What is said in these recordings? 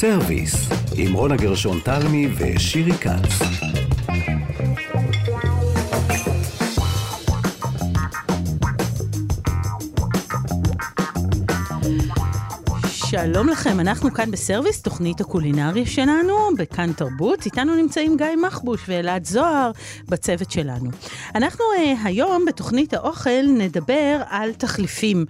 סרוויס, עם רונה גרשון תלמי ושירי כץ. שלום לכם, אנחנו כאן בסרוויס, תוכנית הקולינריה שלנו, בכאן תרבות. איתנו נמצאים גיא מחבוש ואלעד זוהר בצוות שלנו. אנחנו אה, היום בתוכנית האוכל נדבר על תחליפים.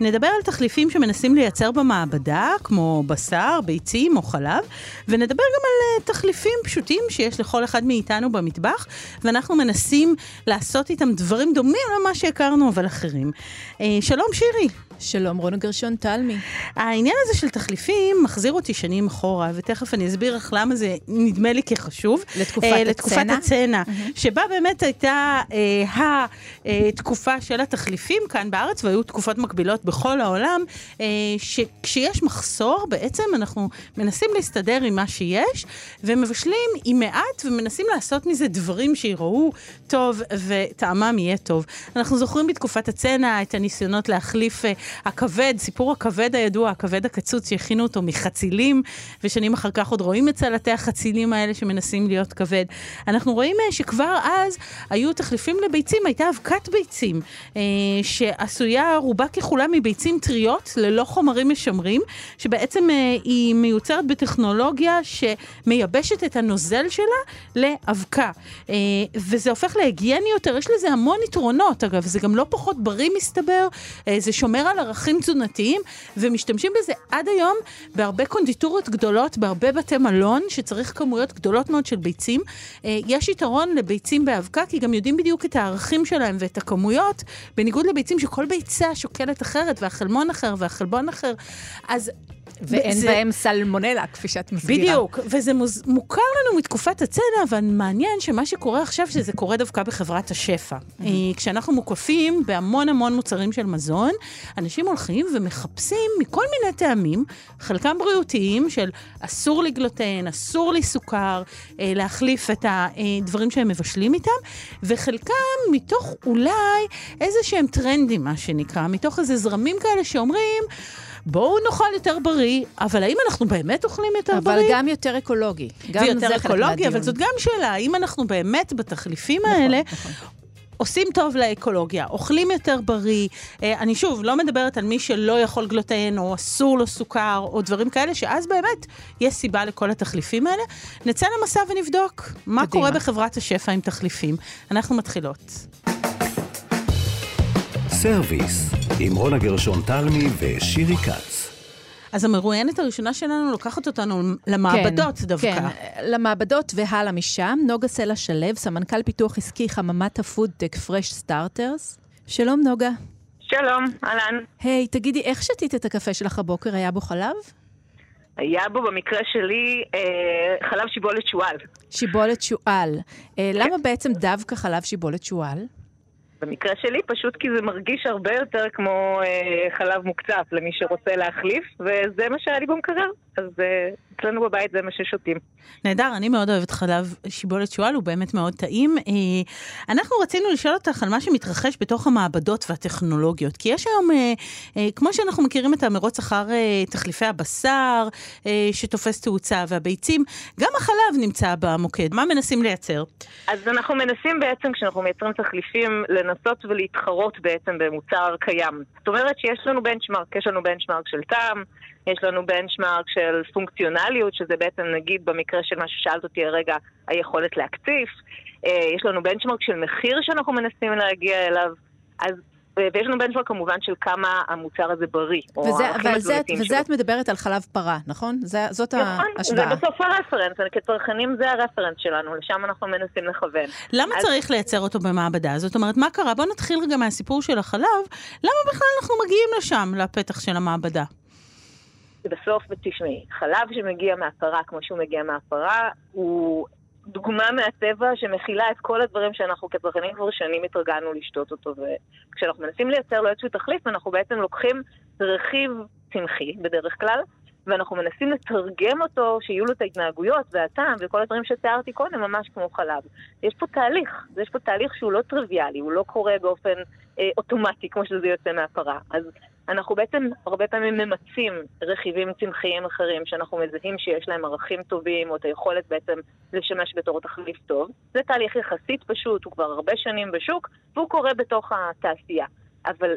נדבר על תחליפים שמנסים לייצר במעבדה, כמו בשר, ביצים או חלב, ונדבר גם על uh, תחליפים פשוטים שיש לכל אחד מאיתנו במטבח, ואנחנו מנסים לעשות איתם דברים דומים למה שהכרנו, אבל אחרים. Uh, שלום שירי. שלום, רונה גרשון תלמי. העניין הזה של תחליפים מחזיר אותי שנים אחורה, ותכף אני אסביר לך למה זה נדמה לי כחשוב. לתקופת אה, הצנע? לתקופת הצנע, mm-hmm. שבה באמת הייתה אה, התקופה של התחליפים כאן בארץ, והיו תקופות מקבילות בכל העולם, אה, שכשיש מחסור, בעצם אנחנו מנסים להסתדר עם מה שיש, ומבשלים עם מעט, ומנסים לעשות מזה דברים שיראו טוב, וטעמם יהיה טוב. אנחנו זוכרים בתקופת הצנע את הניסיונות להחליף... הכבד, סיפור הכבד הידוע, הכבד הקצוץ שהכינו אותו מחצילים, ושנים אחר כך עוד רואים את סלטי החצילים האלה שמנסים להיות כבד. אנחנו רואים אה, שכבר אז היו תחליפים לביצים, הייתה אבקת ביצים, אה, שעשויה רובה ככולה מביצים טריות, ללא חומרים משמרים, שבעצם אה, היא מיוצרת בטכנולוגיה שמייבשת את הנוזל שלה לאבקה. וזה הופך להגייני יותר, יש לזה המון יתרונות, אגב, זה גם לא פחות בריא מסתבר, זה שומר על על ערכים תזונתיים, ומשתמשים בזה עד היום בהרבה קונדיטורות גדולות, בהרבה בתי מלון, שצריך כמויות גדולות מאוד של ביצים. אה, יש יתרון לביצים באבקה, כי גם יודעים בדיוק את הערכים שלהם ואת הכמויות, בניגוד לביצים שכל ביצה שוקלת אחרת, והחלמון אחר והחלבון אחר. אז ואין זה... בהם סלמונלה, כפי שאת מסבירה. בדיוק, וזה מוז... מוכר לנו מתקופת הצנע, אבל מעניין שמה שקורה עכשיו, שזה קורה דווקא בחברת השפע. Mm-hmm. כשאנחנו מוקפים בהמון המון מוצרים של מזון, אנשים הולכים ומחפשים מכל מיני טעמים, חלקם בריאותיים, של אסור לי גלוטן, אסור לי סוכר, אה, להחליף את הדברים שהם מבשלים איתם, וחלקם מתוך אולי איזה שהם טרנדים, מה שנקרא, מתוך איזה זרמים כאלה שאומרים, בואו נאכל יותר בריא, אבל האם אנחנו באמת אוכלים יותר אבל בריא? אבל גם יותר אקולוגי. גם ויותר אקולוגי, אבל זאת גם שאלה, האם אנחנו באמת בתחליפים נכון, האלה... נכון. עושים טוב לאקולוגיה, אוכלים יותר בריא. אה, אני שוב, לא מדברת על מי שלא יכול גלוטן, או אסור לו סוכר, או דברים כאלה, שאז באמת יש סיבה לכל התחליפים האלה. נצא למסע ונבדוק מה קדימה. קורה בחברת השפע עם תחליפים. אנחנו מתחילות. סרוויס, עם רונה גרשון תלמי ושירי כץ. אז המרואיינת הראשונה שלנו לוקחת אותנו למעבדות כן, דווקא. כן, למעבדות והלאה משם. נוגה סלע שלו, סמנכ"ל פיתוח עסקי חממת הפודטק פרש סטארטרס. שלום נוגה. שלום, אהלן. היי, היי, תגידי, איך שתית את הקפה שלך הבוקר? היה בו חלב? היה בו במקרה שלי אה, חלב שיבולת שועל. שיבולת שועל. אה, כן. למה בעצם דווקא חלב שיבולת שועל? במקרה שלי פשוט כי זה מרגיש הרבה יותר כמו אה, חלב מוקצף למי שרוצה להחליף, וזה מה שהיה לי במקרר. אז אה, אצלנו בבית זה מה ששותים. נהדר, אני מאוד אוהבת חלב שיבולת שועל, הוא באמת מאוד טעים. אה, אנחנו רצינו לשאול אותך על מה שמתרחש בתוך המעבדות והטכנולוגיות, כי יש היום, אה, אה, כמו שאנחנו מכירים את המרוץ אחר תחליפי הבשר, שתופס תאוצה, והביצים, גם החלב נמצא במוקד. מה מנסים לייצר? אז אנחנו מנסים בעצם, כשאנחנו מייצרים תחליפים, לנסות ולהתחרות בעצם במוצר קיים. זאת אומרת שיש לנו בנצ'מארק, יש לנו בנצ'מארק של טעם, יש לנו בנצ'מארק של פונקציונליות, שזה בעצם נגיד במקרה של מה ששאלת אותי הרגע, היכולת להקציף. אה, יש לנו בנצ'מארק של מחיר שאנחנו מנסים להגיע אליו. אז ויש לנו בנצ'מארק כמובן של כמה המוצר הזה בריא, הערכים התזונתיים שלו. וזה את מדברת על חלב פרה, נכון? זה, זאת נכון, ההשוואה. נכון, זה בסוף הרפרנס, כצרכנים זה הרפרנס שלנו, לשם אנחנו מנסים לכוון. למה אז... צריך לייצר אותו במעבדה? זאת אומרת, מה קרה? בואו נתחיל רגע מהסיפור של החלב. למה בכלל אנחנו מגיעים לשם, לפתח של המעבדה? בסוף, תשמעי, חלב שמגיע מהפרה כמו שהוא מגיע מהפרה, הוא דוגמה מהטבע שמכילה את כל הדברים שאנחנו כצרכנים כבר שנים התרגלנו לשתות אותו. וכשאנחנו מנסים לייצר לו איזשהו תחליף, אנחנו בעצם לוקחים רכיב צמחי בדרך כלל, ואנחנו מנסים לתרגם אותו, שיהיו לו את ההתנהגויות והטעם וכל הדברים שתיארתי קודם, ממש כמו חלב. יש פה תהליך, יש פה תהליך שהוא לא טריוויאלי, הוא לא קורה באופן אה, אוטומטי כמו שזה יוצא מהפרה. אז אנחנו בעצם הרבה פעמים ממצים רכיבים צמחיים אחרים שאנחנו מזהים שיש להם ערכים טובים, או את היכולת בעצם לשמש בתור תחליף טוב. זה תהליך יחסית פשוט, הוא כבר הרבה שנים בשוק, והוא קורה בתוך התעשייה. אבל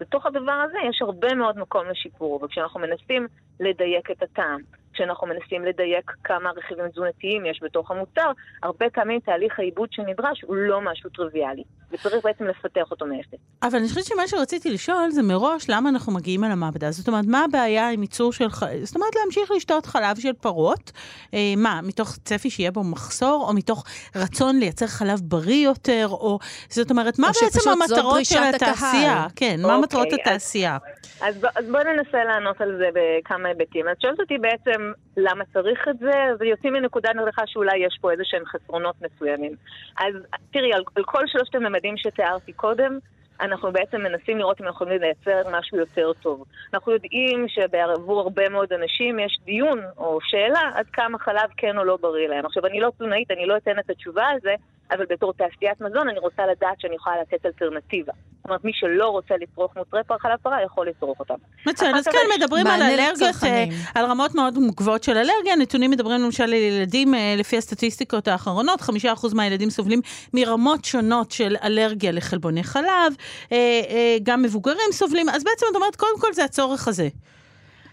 בתוך הדבר הזה יש הרבה מאוד מקום לשיפור, וכשאנחנו מנסים לדייק את הטעם, כשאנחנו מנסים לדייק כמה רכיבים תזונתיים יש בתוך המוצר, הרבה פעמים תהליך העיבוד שנדרש הוא לא משהו טריוויאלי, וצריך בעצם לפתח אותו מאפס. אבל אני חושבת שמה שרציתי לשאול זה מראש למה אנחנו מגיעים אל המעבדה. זאת אומרת, מה הבעיה עם ייצור של... ח... זאת אומרת, להמשיך לשתות חלב של פרות? אה, מה, מתוך צפי שיהיה בו מחסור, או מתוך רצון לייצר חלב בריא יותר, או... זאת אומרת, מה בעצם המטרות של התעשייה? כן, מה אוקיי, מטרות אז- התעשייה? אז, ב- אז בואי ננסה לענות על זה בכמה היבטים. את שואלת אותי בעצם למה צריך את זה, אז יוצאים מנקודת הנחה שאולי יש פה איזה שהם חסרונות מסוימים. אז תראי, על, על כל שלושת הממדים שתיארתי קודם, אנחנו בעצם מנסים לראות אם אנחנו יכולים לייצר משהו יותר טוב. אנחנו יודעים שעבור הרבה מאוד אנשים יש דיון או שאלה עד כמה חלב כן או לא בריא להם. עכשיו, אני לא תזונאית, אני לא אתן את התשובה על זה, אבל בתור תעשיית מזון אני רוצה לדעת שאני יכולה לתת אלטרנטיבה. זאת אומרת, מי שלא רוצה לצרוך מוצרי פר חלב פרה יכול לצרוך אותם. מצוין, אז כך מדברים על אלרגיות, אה. על רמות מאוד גבוהות של אלרגיה. נתונים מדברים למשל על ילדים, אה, לפי הסטטיסטיקות האחרונות, חמישה אחוז מהילדים סובלים מרמות שונות של אלרגיה לחלבוני חלב, אה, גם מבוגרים סובלים, אז בעצם את אומרת, קודם כל זה הצורך הזה.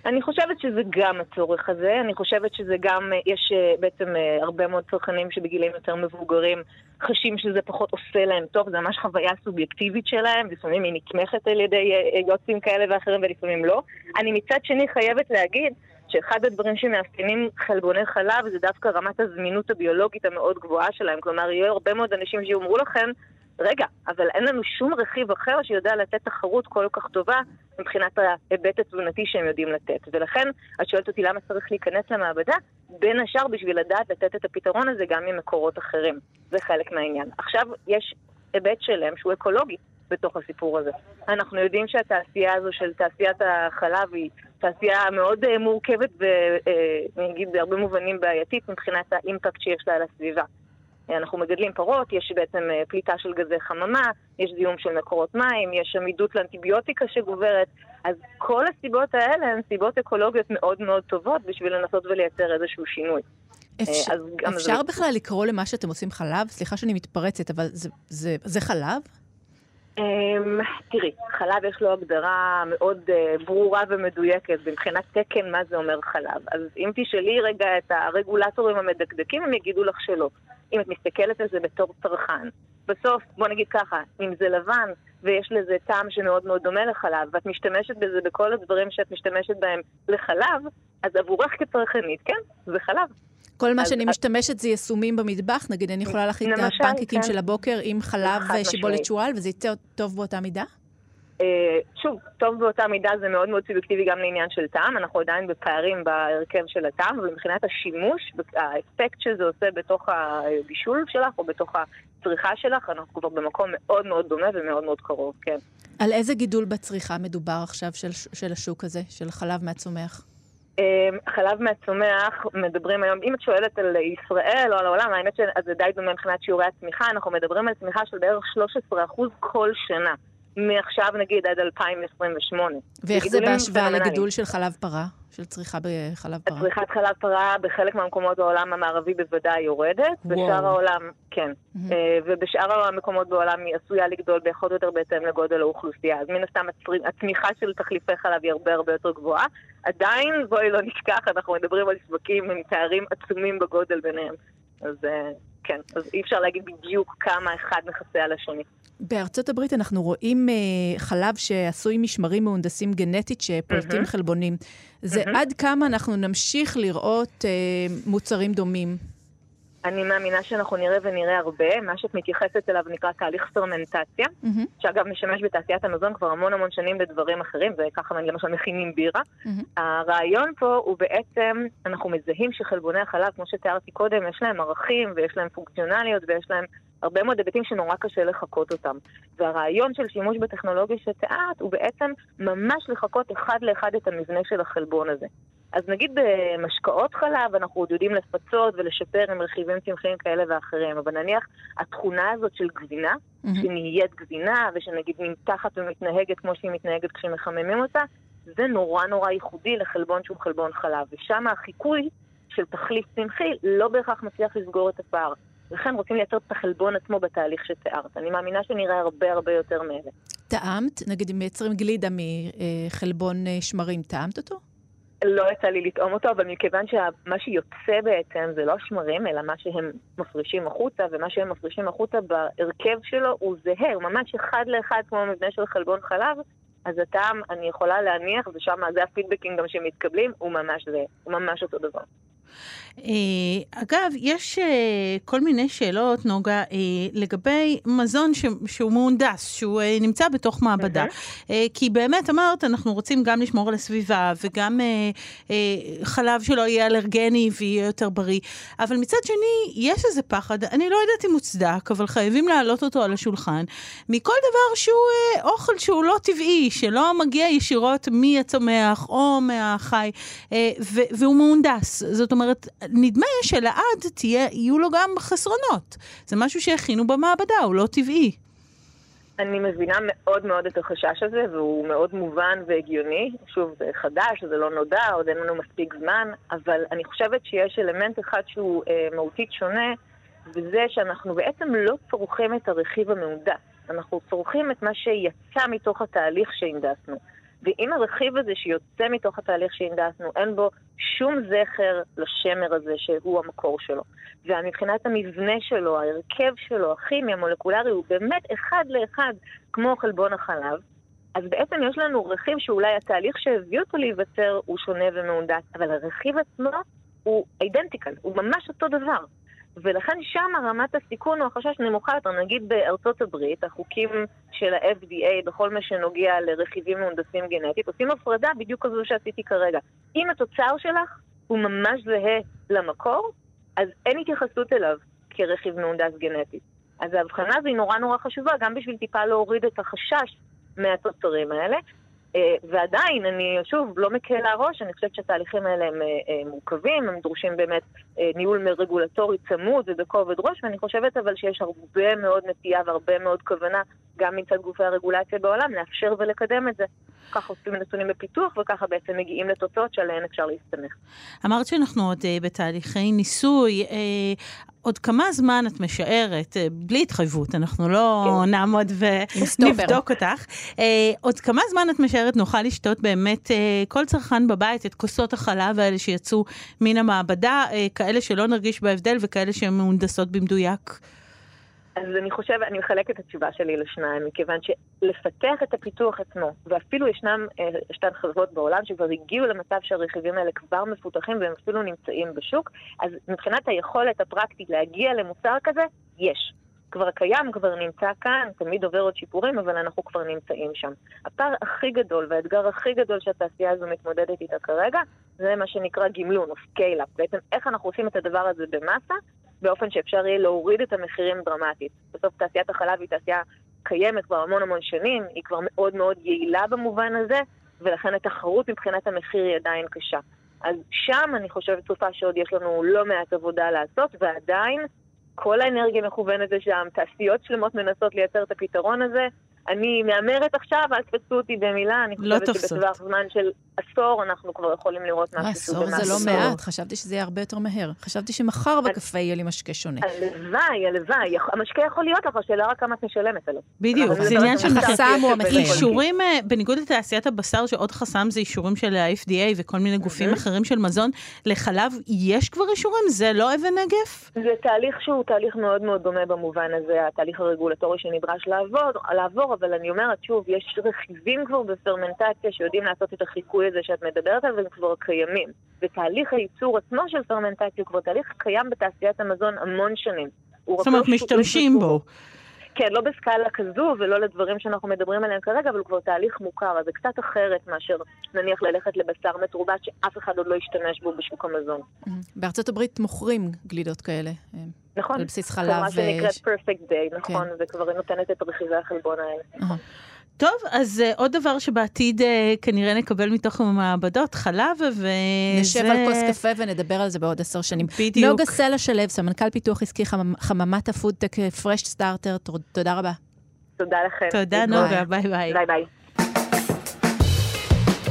אני חושבת שזה גם הצורך הזה, אני חושבת שזה גם, אה, יש אה, בעצם אה, הרבה מאוד צרכנים שבגילים יותר מבוגרים חשים שזה פחות עושה להם טוב, זה ממש חוויה סובייקטיבית שלהם, לפעמים היא נתמכת על ידי יוצאים כאלה ואחרים ולפעמים לא. אני מצד שני חייבת להגיד שאחד הדברים שמאפיינים חלבוני חלב זה דווקא רמת הזמינות הביולוגית המאוד גבוהה שלהם, כלומר יהיו הרבה מאוד אנשים שיאמרו לכם רגע, אבל אין לנו שום רכיב אחר שיודע לתת תחרות כל כך טובה מבחינת ההיבט התזונתי שהם יודעים לתת. ולכן, את שואלת אותי למה צריך להיכנס למעבדה? בין השאר בשביל לדעת לתת את הפתרון הזה גם ממקורות אחרים. זה חלק מהעניין. עכשיו, יש היבט שלם שהוא אקולוגי בתוך הסיפור הזה. אנחנו יודעים שהתעשייה הזו של תעשיית החלב היא תעשייה מאוד אה, מורכבת ואני אגיד בהרבה מובנים בעייתית מבחינת האימפקט שיש לה על הסביבה. אנחנו מגדלים פרות, יש בעצם אה, פליטה של גזי חממה, יש זיהום של מקורות מים, יש עמידות לאנטיביוטיקה שגוברת, אז כל הסיבות האלה הן סיבות אקולוגיות מאוד מאוד טובות בשביל לנסות ולייצר איזשהו שינוי. אפשר, אז גם אפשר זה- בכלל לקרוא למה שאתם עושים חלב? סליחה שאני מתפרצת, אבל זה, זה, זה חלב? אמ, תראי, חלב יש לו הגדרה מאוד אה, ברורה ומדויקת מבחינת תקן מה זה אומר חלב. אז אם תשאלי רגע את הרגולטורים המדקדקים, הם יגידו לך שלא. אם את מסתכלת על זה בתור צרכן, בסוף, בוא נגיד ככה, אם זה לבן ויש לזה טעם שמאוד מאוד דומה לחלב, ואת משתמשת בזה בכל הדברים שאת משתמשת בהם לחלב, אז עבורך כצרכנית, כן, זה חלב. כל מה שאני משתמשת זה יישומים במטבח, נגיד אני יכולה להכין את הפנקקים כן. של הבוקר עם חלב משמעית. שועל, וזה יצא טוב באותה מידה? אה, שוב, טוב באותה מידה זה מאוד מאוד סובייקטיבי גם לעניין של טעם, אנחנו עדיין בפערים בהרכב של הטעם, אבל מבחינת השימוש, האפקט שזה עושה בתוך הבישול שלך או בתוך הצריכה שלך, אנחנו כבר במקום מאוד מאוד דומה ומאוד מאוד קרוב, כן. על איזה גידול בצריכה מדובר עכשיו של, של השוק הזה, של חלב מהצומח? אה, חלב מהצומח, מדברים היום, אם את שואלת על ישראל או על העולם, האמת שזה די דומה מבחינת שיעורי הצמיחה, אנחנו מדברים על צמיחה של בערך 13% כל שנה. מעכשיו נגיד עד 2028. ואיך זה בהשוואה. לגידול של חלב פרה? של צריכה בחלב פרה? צריכת חלב פרה בחלק מהמקומות בעולם המערבי בוודאי יורדת, וואו. בשאר העולם כן. אה, ובשאר המקומות בעולם היא עשויה לגדול פחות או יותר בהתאם לגודל האוכלוסייה. אז מן הסתם הצמיחה של תחליפי חלב היא הרבה הרבה יותר גבוהה. עדיין, בואי לא נשכח, אנחנו מדברים על שווקים עם פערים עצומים בגודל ביניהם. אז אה, כן, אז אי אפשר להגיד בדיוק כמה אחד מכסה על השני. בארצות הברית אנחנו רואים אה, חלב שעשוי משמרים מהונדסים גנטית שפולטים מהמם. חלבונים. זה מהמם. עד כמה אנחנו נמשיך לראות אה, מוצרים דומים. אני מאמינה שאנחנו נראה ונראה הרבה. מה שאת מתייחסת אליו נקרא תהליך פרמנטציה. מהמם, שאגב משמש בתעשיית המזון כבר המון המון שנים לדברים אחרים, וככה למשל מכינים בירה. מהמם. הרעיון פה הוא בעצם, אנחנו מזהים שחלבוני החלב, כמו שתיארתי קודם, יש להם ערכים ויש להם פונקציונליות ויש להם הרבה מאוד היבטים שנורא קשה לחקות אותם. והרעיון של שימוש בטכנולוגיה שתיארת הוא בעצם ממש לחקות אחד לאחד את המבנה של החלבון הזה. אז נגיד במשקאות חלב אנחנו עוד יודעים לפצות ולשפר עם רכיבים צמחיים כאלה ואחרים, אבל נניח התכונה הזאת של גבינה, mm-hmm. שנהיית גבינה ושנגיד נמתחת ומתנהגת כמו שהיא מתנהגת כשמחממים אותה, זה נורא נורא ייחודי לחלבון שהוא חלבון חלב, ושם החיקוי של תחליף צמחי לא בהכרח מצליח לסגור את הפער. לכן רוצים לייצר את החלבון עצמו בתהליך שתיארת. אני מאמינה שנראה הרבה הרבה יותר מאלה. טעמת? נגיד אם מייצרים גלידה מחלבון אה, שמרים, טעמת אותו? לא יצא לי לטעום אותו, אבל מכיוון שמה שיוצא בעצם זה לא שמרים, אלא מה שהם מפרישים החוצה, ומה שהם מפרישים החוצה בהרכב שלו הוא זהה, הוא ממש אחד לאחד כמו המבנה של חלבון חלב, אז הטעם, אני יכולה להניח, ושם זה הפידבקים גם שמתקבלים, הוא ממש זה, הוא ממש אותו דבר. אה, אגב, יש אה, כל מיני שאלות, נוגה, אה, לגבי מזון שהוא מהונדס, שהוא נמצא בתוך מעבדה. כי באמת אמרת, אנחנו רוצים גם לשמור על הסביבה, וגם חלב שלא יהיה אלרגני ויהיה יותר בריא. אבל מצד שני, יש איזה פחד, אני לא יודעת אם מוצדק, אבל חייבים להעלות אותו על השולחן, מכל דבר שהוא אוכל שהוא לא טבעי, שלא מגיע ישירות מהצומח או מהחי, והוא מהונדס. זאת אומרת, נדמה שלעד תהיה, יהיו לו גם חסרונות. זה משהו שהכינו במעבדה, הוא לא טבעי. אני מבינה מאוד מאוד את החשש הזה, והוא מאוד מובן והגיוני. שוב, זה חדש, זה לא נודע, עוד אין לנו מספיק זמן, אבל אני חושבת שיש אלמנט אחד שהוא אה, מהותית שונה, וזה שאנחנו בעצם לא צורכים את הרכיב המהונדס. אנחנו צורכים את מה שיצא מתוך התהליך שהנדסנו. ואם הרכיב הזה שיוצא מתוך התהליך שהנדסנו, אין בו שום זכר לשמר הזה שהוא המקור שלו, ומבחינת המבנה שלו, ההרכב שלו, הכימי, המולקולרי, הוא באמת אחד לאחד כמו חלבון החלב, אז בעצם יש לנו רכיב שאולי התהליך שהביא אותו להיווצר הוא שונה ומהונדס, אבל הרכיב עצמו הוא אידנטיקל, הוא ממש אותו דבר. ולכן שם רמת הסיכון או החשש נמוכה יותר. נגיד בארצות הברית, החוקים של ה-FDA בכל מה שנוגע לרכיבים מהונדסים גנטית, עושים הפרדה בדיוק כזו שעשיתי כרגע. אם התוצר שלך הוא ממש זהה למקור, אז אין התייחסות אליו כרכיב מהונדס גנטית. אז ההבחנה הזו היא נורא נורא חשובה, גם בשביל טיפה להוריד את החשש מהתוצרים האלה. אה, ועדיין, אני שוב לא מקלה ראש, אני חושבת שהתהליכים האלה הם אה, אה, מורכבים, הם דורשים באמת ניהול רגולטורי צמוד ובכובד ראש, ואני חושבת אבל שיש הרבה מאוד נטייה והרבה מאוד כוונה, גם מצד גופי הרגולציה בעולם, לאפשר ולקדם את זה. ככה עושים נתונים בפיתוח, וככה בעצם מגיעים לתוצאות שעליהן אפשר להסתמך. אמרת שאנחנו עוד בתהליכי ניסוי. עוד כמה זמן את משערת, אה, בלי התחייבות, אנחנו לא כן. נעמוד ונבדוק אותך, uh, עוד כמה זמן את משערת נוכל לשתות באמת uh, כל צרכן בבית את כוסות החלב האלה שיצאו מן המעבדה, כאלה שלא נרגיש בהבדל וכאלה שהן מהונדסות במדויק? אז אני חושבת, אני מחלקת את התשובה שלי לשניים, מכיוון שלפתח את הפיתוח עצמו, ואפילו ישנם, שתיים חברות בעולם שכבר הגיעו למצב שהרכיבים האלה כבר מפותחים והם אפילו נמצאים בשוק, אז מבחינת היכולת הפרקטית להגיע למוצר כזה, יש. כבר קיים, כבר נמצא כאן, תמיד עובר עוד שיפורים, אבל אנחנו כבר נמצאים שם. הפער הכי גדול והאתגר הכי גדול שהתעשייה הזו מתמודדת איתה כרגע, זה מה שנקרא גימלון או scale-up. בעצם איך אנחנו עושים את הדבר הזה במאסה, באופן שאפשר יהיה להוריד את המחירים דרמטית. בסוף תעשיית החלב היא תעשייה קיימת כבר המון המון שנים, היא כבר מאוד מאוד יעילה במובן הזה, ולכן התחרות מבחינת המחיר היא עדיין קשה. אז שם אני חושבת צופה שעוד יש לנו לא מעט עבודה לעשות, ועדיין כל האנרגיה מכוונת לשם, תעשיות שלמות מנסות לייצר את הפתרון הזה, אני מהמרת עכשיו, אל תפסו אותי במילה, אני לא חושבת לא שבטווח זמן של עשור אנחנו כבר יכולים לראות משהו שהוא במעט. עשור זה לא מעט, חשבתי שזה יהיה הרבה יותר מהר. חשבתי שמחר בקפה יהיה לי משקה שונה. הלוואי, הלוואי. המשקה יכול להיות לך, השאלה רק כמה את משלמת עליו. בדיוק, זה עניין של חסם הוא המחיר. אישורים, אה, בניגוד לתעשיית הבשר, שעוד חסם זה אישורים של ה-FDA וכל מיני גופים אחרים של מזון, לחלב יש כבר אישורים? זה לא אבן נגף? זה תהליך שהוא תהליך מאוד מאוד דומה במובן הזה, התהליך הרגולטורי שנדרש לעבור, אבל אני אומרת, שוב, יש רכיבים כבר בפרמנטציה שיודעים לעשות את החיקוי הזה שאת מדברת עליו, והם כבר קיימים. ותהליך הייצור עצמו של פרמנטציה הוא כבר תהליך קיים בתעשיית המזון המון שנים. זאת אומרת, משתמשים בו. כן, לא בסקאלה כזו ולא לדברים שאנחנו מדברים עליהם כרגע, אבל הוא כבר תהליך מוכר, אז זה קצת אחרת מאשר נניח ללכת לבשר מתורבת שאף אחד עוד לא ישתמש בו בשוק המזון. בארצות הברית מוכרים גלידות כאלה. נכון. על בסיס חלב. מה שנקראת perfect day, נכון, כן. וכבר נותנת את רכיבי החלבון האלה. טוב, אז uh, עוד דבר שבעתיד uh, כנראה נקבל מתוך המעבדות, חלב וזה... נשב על כוס קפה ונדבר על זה בעוד עשר שנים. בדיוק. נוגה סלע שלו, סמנכ"ל פיתוח עסקי חמ... חממת הפודטק פרש סטארטר, תודה רבה. תודה לכם. תודה נוגה, ביי ביי. ביי ביי.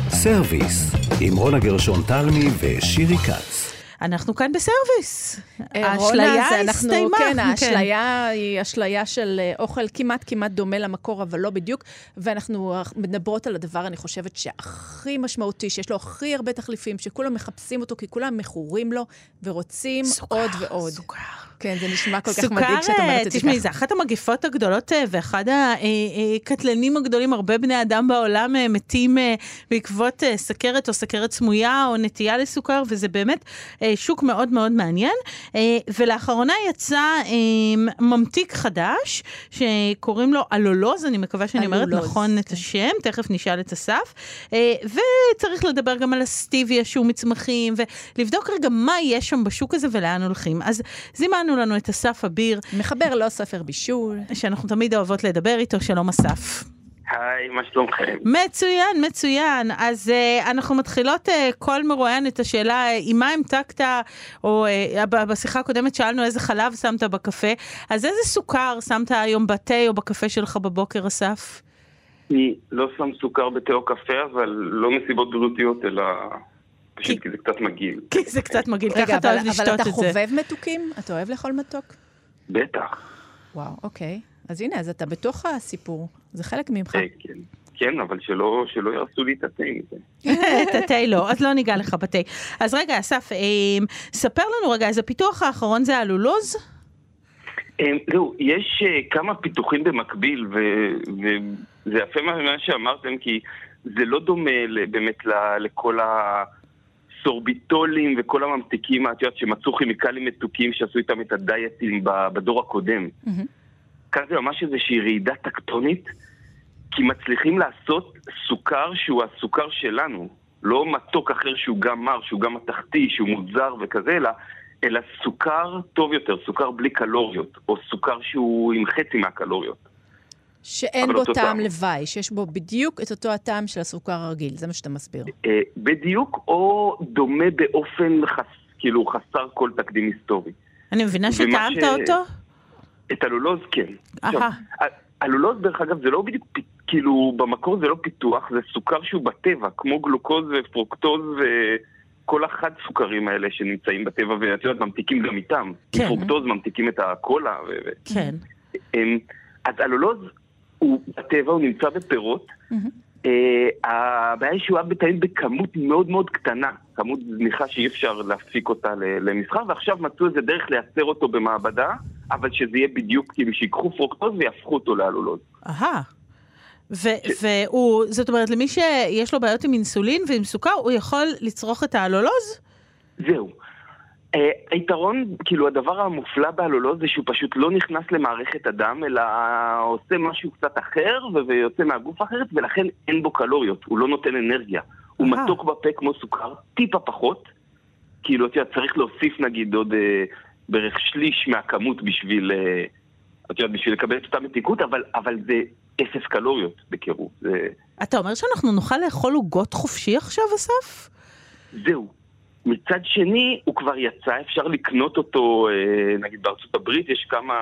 סרוויס, עם רונה גרשון תלמי ושירי כץ. אנחנו כאן בסרוויס. אה, האשליה הסתיימה. כן, האשליה היא אשליה של אה, אוכל כמעט כמעט דומה למקור, אבל לא בדיוק. ואנחנו מדברות על הדבר, אני חושבת, שהכי משמעותי, שיש לו הכי הרבה תחליפים, שכולם מחפשים אותו, כי כולם מכורים לו ורוצים סוכר, עוד ועוד. סוכר. כן, זה נשמע כל כך סוכר, מדאיג שאת אומרת את זה תשמעי, ככה. זה אחת המגיפות הגדולות אה, ואחד הקטלנים הגדולים, הרבה בני אדם בעולם אה, מתים אה, בעקבות אה, סכרת או סכרת סמויה או נטייה לסוכר, וזה באמת אה, שוק מאוד מאוד מעניין. אה, ולאחרונה יצא אה, ממתיק חדש, שקוראים לו אלולוז, אני מקווה שאני אומרת אלולוז, נכון את כן. השם, תכף נשאל את אסף. אה, וצריך לדבר גם על הסטיביה שהוא מצמחים, ולבדוק רגע מה יש שם בשוק הזה ולאן הולכים. אז זימנו לנו את אסף אביר, מחבר לא ספר בישול. שאנחנו תמיד אוהבות לדבר איתו, שלום אסף. היי, מה שלומכם? מצוין, מצוין. אז uh, אנחנו מתחילות uh, כל מרואיין את השאלה uh, עם מה המתקת, או uh, בשיחה הקודמת שאלנו איזה חלב שמת בקפה, אז איזה סוכר שמת היום בתה או בקפה שלך בבוקר, אסף? אני לא שם סוכר בתה או קפה, אבל לא מסיבות בריאותיות, אלא פשוט כי- זה קצת מגעיל. כי זה קצת מגעיל, רגע, ככה אתה אבל, אוהב אבל לשתות אתה את זה. חובב מתוקים? אתה אוהב לאכול מתוק? בטח, וואו, אוקיי. אז הנה, אז אתה בתוך הסיפור. זה חלק ממך. אה, כן. כן, אבל שלא, שלא יהרסו לי את התה מזה. את התה לא, אז לא ניגע לך בתה. אז רגע, אסף, אה, ספר לנו רגע, אז הפיתוח האחרון זה הלולוז? אה, זהו, יש כמה פיתוחים במקביל, ו- וזה יפה מה שאמרתם, כי זה לא דומה ל- באמת לכל הסורביטולים וכל הממתיקים, את יודעת, שמצאו כימיקלים מתוקים שעשו איתם את הדייטים בדור הקודם. מהמם. כאן זה ממש איזושהי רעידה טקטונית, כי מצליחים לעשות סוכר שהוא הסוכר שלנו, לא מתוק אחר שהוא גם מר, שהוא גם מתכתי, שהוא מוזר וכזה, אלא, אלא סוכר טוב יותר, סוכר בלי קלוריות, או סוכר שהוא עם חצי מהקלוריות. שאין בו טעם. לוואי, שיש בו בדיוק את אותו הטעם של הסוכר הרגיל, זה מה שאתה מסביר. אה, בדיוק, או דומה באופן חס, כאילו חסר כל תקדים היסטורי. אני מבינה שטעמת ש- אותו? את האלולוז כן. עכשיו, האלולוז דרך אגב זה לא בדיוק, כאילו במקור זה לא פיתוח, זה סוכר שהוא בטבע, כמו גלוקוז ופרוקטוז וכל החד סוכרים האלה שנמצאים בטבע, ואת יודעת, ממתיקים גם איתם. כן. פרוקטוז ממתיקים את הקולה. ו- ו- כן. אמ, אז האלולוז הוא בטבע, הוא נמצא בפירות. אה, הבעיה היא שהוא היה בתאים בכמות מאוד מאוד קטנה, כמות זניחה שאי אפשר להפיק אותה למסחר, ועכשיו מצאו איזה דרך לייצר אותו במעבדה, אבל שזה יהיה בדיוק כאילו שיקחו פרוקטוז ויהפכו אותו לאלולוז. אהה. ו- והוא, זאת אומרת, למי שיש לו בעיות עם אינסולין ועם סוכר, הוא יכול לצרוך את האלולוז? זהו. אה, היתרון, כאילו הדבר המופלא באלולוז זה שהוא פשוט לא נכנס למערכת הדם, אלא עושה משהו קצת אחר ויוצא מהגוף אחרת, ולכן אין בו קלוריות, הוא לא נותן אנרגיה. הוא. מתוק בפה כמו סוכר, טיפה פחות. כאילו, אתה יודע, צריך להוסיף נגיד עוד אה, בערך שליש מהכמות בשביל, אה, את יודעת, בשביל לקבל את אותה מתיקות, אבל, אבל זה אפס קלוריות בקירוב. זה... אתה אומר שאנחנו נוכל לאכול עוגות חופשי עכשיו, אסף? זהו. מצד שני, הוא כבר יצא, אפשר לקנות אותו, אה, נגיד בארצות הברית, יש כמה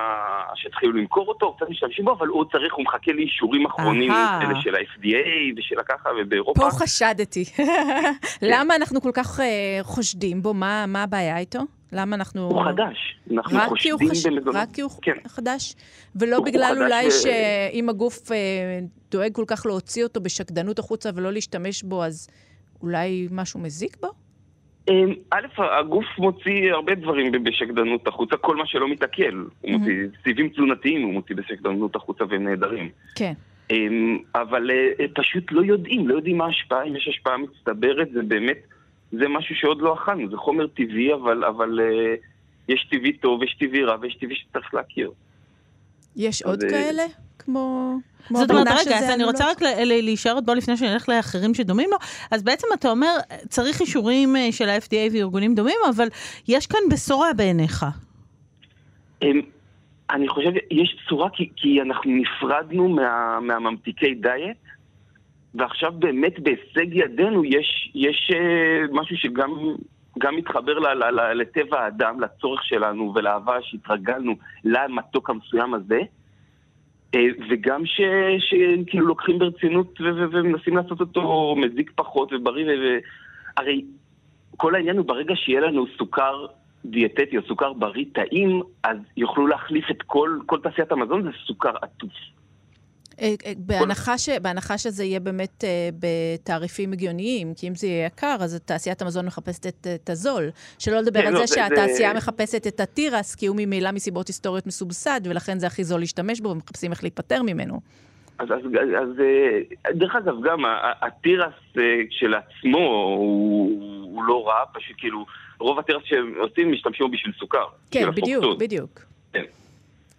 שהתחילו למכור אותו, קצת משתמשים בו, אבל הוא צריך, הוא מחכה לאישורים אחרונים. אלה של ה-FDA ושל הככה, ובאירופה. פה חשדתי. למה אנחנו כל כך אה, חושדים בו? מה מה הבעיה איתו? למה אנחנו... הוא חדש. אנחנו הוא חושדים חש- במזונות. רק כי הוא כן. חדש? ולא הוא בגלל חדש אולי ו- שאם הגוף אה, דואג כל כך להוציא אותו בשקדנות החוצה ולא להשתמש בו, אז אולי משהו מזיק בו? אמ, א', הגוף מוציא הרבה דברים בשקדנות החוצה, כל מה שלא מתעכל. הוא מוציא סיבים תזונתיים, הוא מוציא בשקדנות החוצה והם נהדרים. כן. אמ, אבל אה, פשוט לא יודעים, לא יודעים מה ההשפעה, אם יש השפעה מצטברת, זה באמת, זה משהו שעוד לא אכלנו, זה חומר טבעי, אבל, אבל אה, יש טבעי טוב, יש טבעי רע ויש טבעי שצריך להכיר. יש עוד אה, כאלה? כמו... כמו זאת אומרת, רגע, אז אני עלולות? רוצה רק להישאר עוד בו לפני שנלך לאחרים שדומים לו. אז בעצם אתה אומר, צריך אישורים אה, של ה-FDA וארגונים דומים, אבל יש כאן בשורה בעיניך. אני חושב, יש צורה כי, כי אנחנו נפרדנו מה, מהממתיקי דיאט, ועכשיו באמת בהישג ידינו יש, יש uh, משהו שגם גם מתחבר ל, ל, ל, לטבע האדם, לצורך שלנו ולאהבה שהתרגלנו למתוק המסוים הזה, uh, וגם שכאילו לוקחים ברצינות ו, ו, ומנסים לעשות אותו מזיק פחות ובריא, והרי כל העניין הוא ברגע שיהיה לנו סוכר דיאטטי או סוכר בריא טעים, אז יוכלו להחליף את כל, כל תעשיית המזון, זה סוכר עטוף. אה, אה, בהנחה, ש, בהנחה שזה יהיה באמת אה, בתעריפים הגיוניים, כי אם זה יהיה יקר, אז תעשיית המזון מחפשת את, את הזול. שלא לדבר כן, על לא, זה, זה שהתעשייה זה... מחפשת את התירס, כי הוא ממילא מסיבות היסטוריות מסובסד, ולכן זה הכי זול להשתמש בו, ומחפשים איך להיפטר ממנו. אז, אז, אז דרך אגב, גם התירס כשלעצמו הוא, הוא לא רע, פשוט כאילו, רוב התירס שהם עושים משתמשים בשביל סוכר. כן, בדיוק, בדיוק. כן.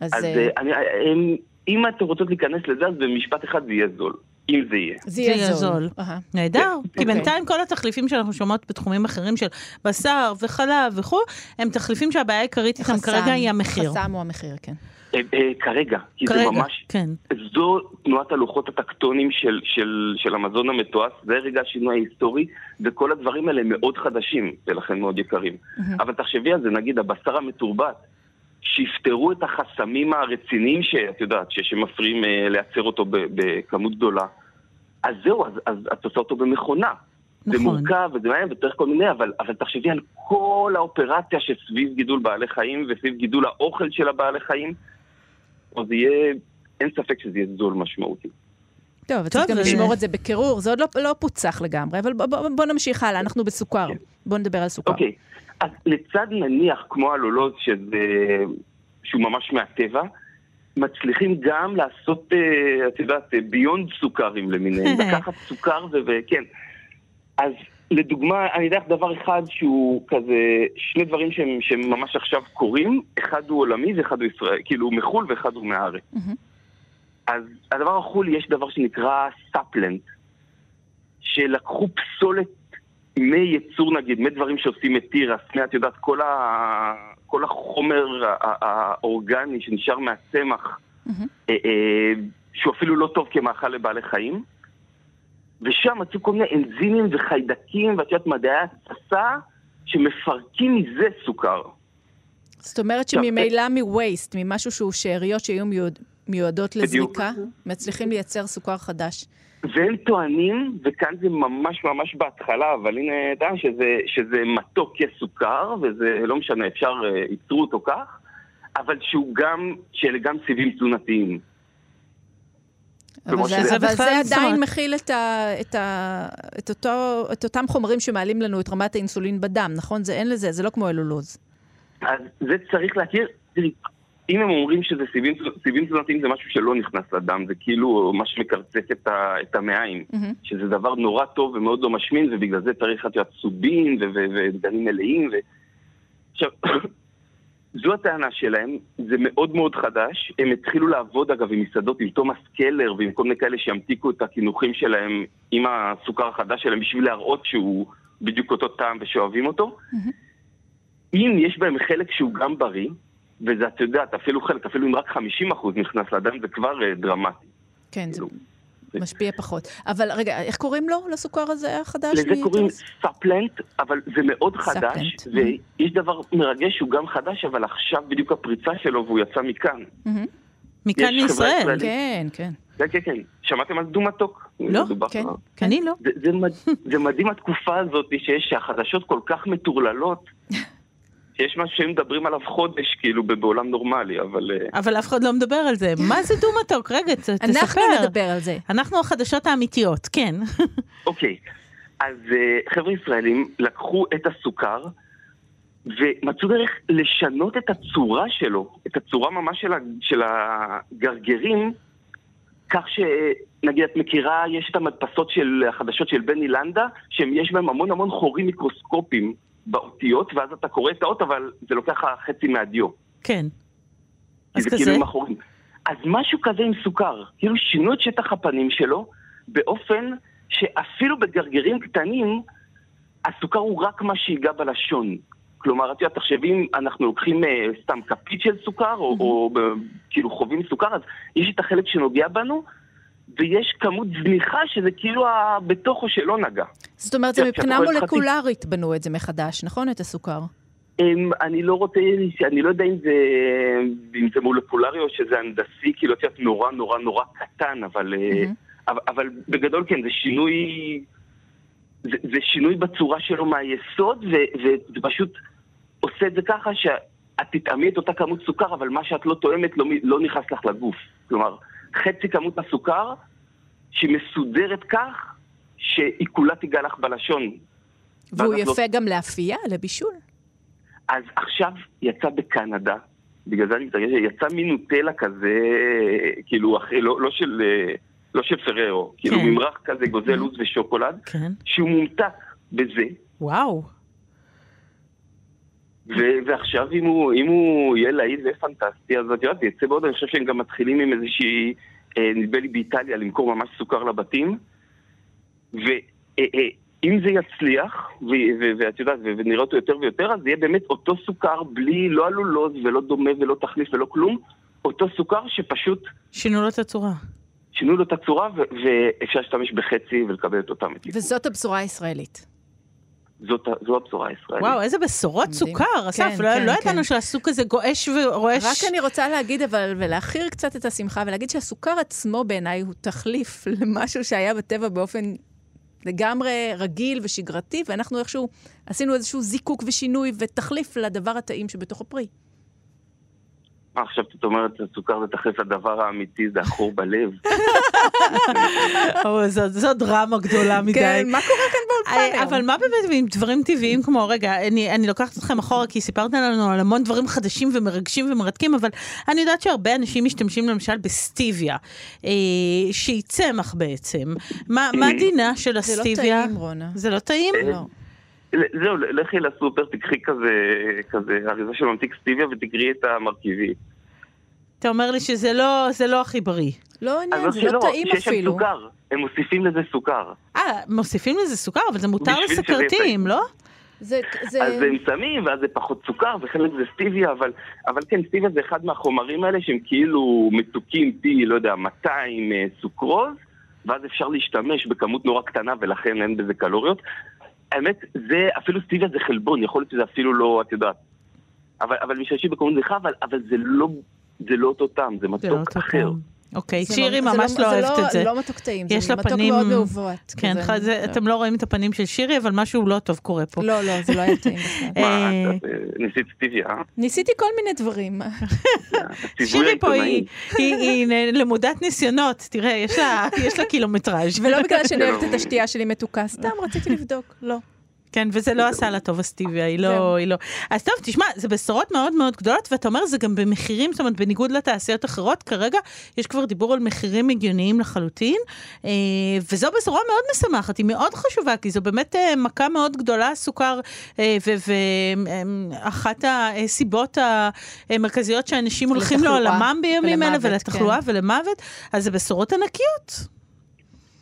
אז, אז אני, הם... אם אתם רוצות להיכנס לזה, אז במשפט אחד זה יהיה זול. אם זה יהיה. זה יהיה זול. נהדר, כן. כי אוקיי. בינתיים כל התחליפים שאנחנו שומעות בתחומים אחרים של בשר וחלב וכו', הם תחליפים שהבעיה העיקרית איתם כרגע היא המחיר. חסם הוא המחיר, כן. אה, אה, כרגע, כי זה ממש, כן. זו תנועת הלוחות הטקטונים של, של, של המזון המתועש, זה רגע השינוי ההיסטורי, וכל הדברים האלה מאוד חדשים, ולכן מאוד יקרים. אבל תחשבי על זה, נגיד הבשר המתורבת, שיפתרו את החסמים הרציניים שאת יודעת, שמפריעים אה, לייצר אותו בכמות גדולה. אז זהו, אז, אז את עושה אותו במכונה. נכון. זה מורכב וזה מעניין וצריך כל מיני, אבל, אבל תחשבי על כל האופרציה שסביב גידול בעלי חיים וסביב גידול האוכל של הבעלי חיים, אז יהיה, אין ספק שזה יהיה זול משמעותי. טוב, וצריך גם לשמור את זה בקירור, זה עוד לא, לא פוצח לגמרי, אבל בוא, בוא, בוא נמשיך הלאה, אנחנו בסוכר. כן. בוא נדבר על סוכר. אוקיי, אז לצד נניח כמו הלולוז, שזה, שהוא ממש מהטבע, מצליחים גם לעשות, אה, את יודעת, ביונד סוכרים למיניהם, לקחת סוכר וכן. אז לדוגמה, אני יודע דבר אחד שהוא כזה, שני דברים שהם, שהם ממש עכשיו קורים, אחד הוא עולמי ואחד הוא ישראל, כאילו מחו"ל ואחד הוא מהארץ. אז הדבר החו"ל, יש דבר שנקרא סאפלנט, שלקחו פסולת מייצור נגיד, מדברים שעושים את תירס, את יודעת, כל, ה... כל החומר האורגני שנשאר מהצמח, mm-hmm. שהוא אפילו לא טוב כמאכל לבעלי חיים, ושם מצאו כל מיני אנזימים וחיידקים, ואת יודעת, מדעי התססה, שמפרקים מזה סוכר. זאת אומרת שממילא מווייסט, ממשהו שהוא שאריות מיועד, מיועדות לזריקה, מצליחים לייצר סוכר חדש. והם טוענים, וכאן זה ממש ממש בהתחלה, אבל הנה, אתה יודע, שזה, שזה מתוק כסוכר, וזה לא משנה, אפשר, אה, ייצרו אותו כך, אבל שהוא גם, שאלה גם סיבים תזונתיים. אבל, זה, שזה אבל זה עדיין מכיל את, ה, את, ה, את, אותו, את אותם חומרים שמעלים לנו את רמת האינסולין בדם, נכון? זה אין לזה, זה לא כמו אלולוז. אז זה צריך להכיר, תראי, אם הם אומרים שזה סיבים, סיבים תזונתיים זה משהו שלא נכנס לדם, זה כאילו מה שמקרצף את, ה, את המעיים, mm-hmm. שזה דבר נורא טוב ומאוד לא משמין, ובגלל זה צריך להיות צובים ודגנים מלאים. ו... עכשיו, זו הטענה שלהם, זה מאוד מאוד חדש. הם התחילו לעבוד אגב עם מסעדות, עם תומאס קלר ועם כל מיני כאלה שימתיקו את הקינוחים שלהם עם הסוכר החדש שלהם בשביל להראות שהוא בדיוק אותו טעם ושאוהבים אותו. Mm-hmm. אם יש בהם חלק שהוא גם בריא, וזה, את יודעת, אפילו חלק, אפילו אם רק 50% נכנס לאדם, זה כבר uh, דרמטי. כן, זה זה משפיע פחות. אבל רגע, איך קוראים לו, לסוכר הזה החדש? לזה קוראים סאפלנט, אבל זה מאוד חדש, ויש דבר מרגש שהוא גם חדש, אבל עכשיו בדיוק הפריצה שלו, והוא יצא מכאן. מכאן מישראל. כן, כן. כן, כן, כן. שמעתם על דו מתוק? לא, כן, אני לא. זה מדהים התקופה הזאת שיש, שהחדשות כל כך מטורללות. יש משהו שהם מדברים עליו חודש, כאילו, בעולם נורמלי, אבל... אה, אבל אף אחד לא מדבר על זה. מה זה דו מתוק? רגע, תספר. אנחנו נדבר על זה. אנחנו החדשות האמיתיות, כן. אוקיי, אז אה, חבר'ה ישראלים לקחו את הסוכר, ומצאו דרך לשנות את הצורה שלו, את הצורה ממש של, של הגרגרים, כך שנגיד את מכירה, יש את המדפסות של החדשות של בני לנדה, שיש בהם המון המון חורים מיקרוסקופיים. באותיות, ואז אתה קורא את האות, אבל זה לוקח לך חצי מהדיו. כן. אז כזה? כאילו אחורים. אז משהו כזה עם סוכר. כאילו שינו את שטח הפנים שלו באופן שאפילו בגרגרים קטנים, הסוכר הוא רק מה שיגע בלשון. כלומר, את יודעת, תחשבי אם אנחנו לוקחים אה, סתם כפית של סוכר, או, או ב, כאילו חווים סוכר, אז יש את החלק שנוגע בנו, ויש כמות זניחה שזה כאילו בתוכו שלא נגע. זאת אומרת, זה כשאת מבחינה מולקולרית בנו את זה מחדש, נכון? את הסוכר. אמ, אני לא רוצה, אני לא יודע אם זה, אם זה מולקולרי או שזה הנדסי, כאילו, את יודעת, נורא נורא נורא קטן, אבל, אה, מהמם. אבל, אבל בגדול כן, זה שינוי, זה, זה שינוי בצורה שלו מהיסוד, וזה פשוט עושה את זה ככה שאת תטעמי את אותה כמות סוכר, אבל מה שאת לא תואמת לא, לא נכנס לך לגוף. כלומר, חצי כמות הסוכר שמסודרת כך שהיא כולה תיגע לך בלשון. והוא את לא- יפה גם לאפייה, לבישול. אז עכשיו יצא בקנדה, בגלל זה אני מתרגש, יצא מין נוטלה כזה, כאילו, אחרי, לא, לא של... לא של פררו, כאילו כן. ממרח כזה גוזל לוז ושוקולד, כן. שהוא מומתק בזה, וואו. ו- ועכשיו אם הוא, אם הוא יהיה להיט ופנטסטי, אז את יודעת, זה יצא בעוד, אני חושב שהם גם מתחילים עם איזושהי, אה, נדמה לי באיטליה, למכור ממש סוכר לבתים, ואם זה יצליח, ואת יודעת, ונראה אותו יותר ויותר, אז יהיה באמת אותו סוכר בלי, לא אלולוז ולא דומה ולא תחליף ולא כלום, אותו סוכר שפשוט שינו לו את הצורה. שינו לו את הצורה, ואפשר להשתמש בחצי ולקבל את אותה מתיקות. וזאת הבשורה הישראלית. זאת, זו הבשורה הישראלית. וואו, איזה בשורות. סוכר, אסף. כן, לא כן, לא כן. ידענו שהסוג הזה גועש ורועש. רק אני רוצה להגיד, אבל, ולהכיר קצת את השמחה, ולהגיד שהסוכר עצמו בעיניי הוא תחליף למשהו שהיה בטבע באופן לגמרי רגיל ושגרתי, ואנחנו איכשהו עשינו איזשהו זיקוק ושינוי ותחליף לדבר הטעים שבתוך הפרי. מה עכשיו את אומרת, סוכר זה תחליף לדבר האמיתי, זה החור בלב. זו דרמה גדולה מדי. כן, מה קורה כאן באולפן אה, היום? אבל מה באמת עם דברים טבעיים כמו, רגע, אני, אני לוקחת אתכם אחורה כי סיפרת לנו על המון דברים חדשים ומרגשים ומרתקים, אבל אני יודעת שהרבה אנשים משתמשים למשל בסטיביה, אה, שהיא צמח בעצם. מה, מה דינה של זה לא הסטיביה? טעים, רונה. זה לא טעים? לא. זהו, לכי לסופר, תקחי כזה, כזה אריזה של ממתיק סטיביה ותקראי את המרכיבים. אתה אומר לי שזה לא, זה לא הכי בריא. לא עניין, זה לא טעים שיש שם אפילו. סוכר, הם מוסיפים לזה סוכר. אה, מוסיפים לזה סוכר, אבל זה מותר לסכרתיים. לא? זה, זה... אז הם שמים, ואז זה פחות סוכר, וחלק זה סטיביה, אבל, אבל כן, סטיביה זה אחד מהחומרים האלה שהם כאילו מתוקים פי, לא יודע, 200 אה, סוכרוז, ואז אפשר להשתמש בכמות נורא קטנה, ולכן אין בזה קלוריות. האמת, זה, אפילו סטיביה זה חלבון, יכול להיות שזה אפילו לא, את יודעת. אבל, אבל משתמשים בכמות זכה, אבל, אבל זה לא, זה לא אותו טעם, זה זה לא מתוק אחר. טעם. אוקיי, זה שירי לא- ממש לא אוהבת את זה. זה לא מתוק טעים, זה מתוק פנים- מאוד מעוות. כן, אתם לא רואים את הפנים של שירי, אבל משהו לא טוב קורה פה. לא, לא, זה לא היה טעים בכלל. מה, אה, אה, ניסית סטיביה, אה? ניסיתי כל מיני דברים. שירי פה. היא- היא היא נ- למודת ניסיונות, תראה, יש לה- יש לה קילומטראז'. ולא בגלל שאני אוהבת את השתייה שלי מתוקה, סתם רציתי לבדוק, לא. כן, וזה לא עשה לה טוב הסטיביה, היא. לא, היא לא. אז טוב, תשמע, זה בשורות מאוד מאוד גדולות, ואתה אומר, זה גם במחירים, זאת אומרת, בניגוד לתעשיות אחרות, כרגע יש כבר דיבור על מחירים הגיוניים לחלוטין, אה, וזו בשורה מאוד משמחת, היא מאוד חשובה, כי זו באמת אה, מכה מאוד גדולה, הסוכר, ואחת הסיבות המרכזיות שאנשים הולכים לעולמם בימים אלה, ולמוות, ולתחלואה כן. ולמוות, אז זה בשורות ענקיות.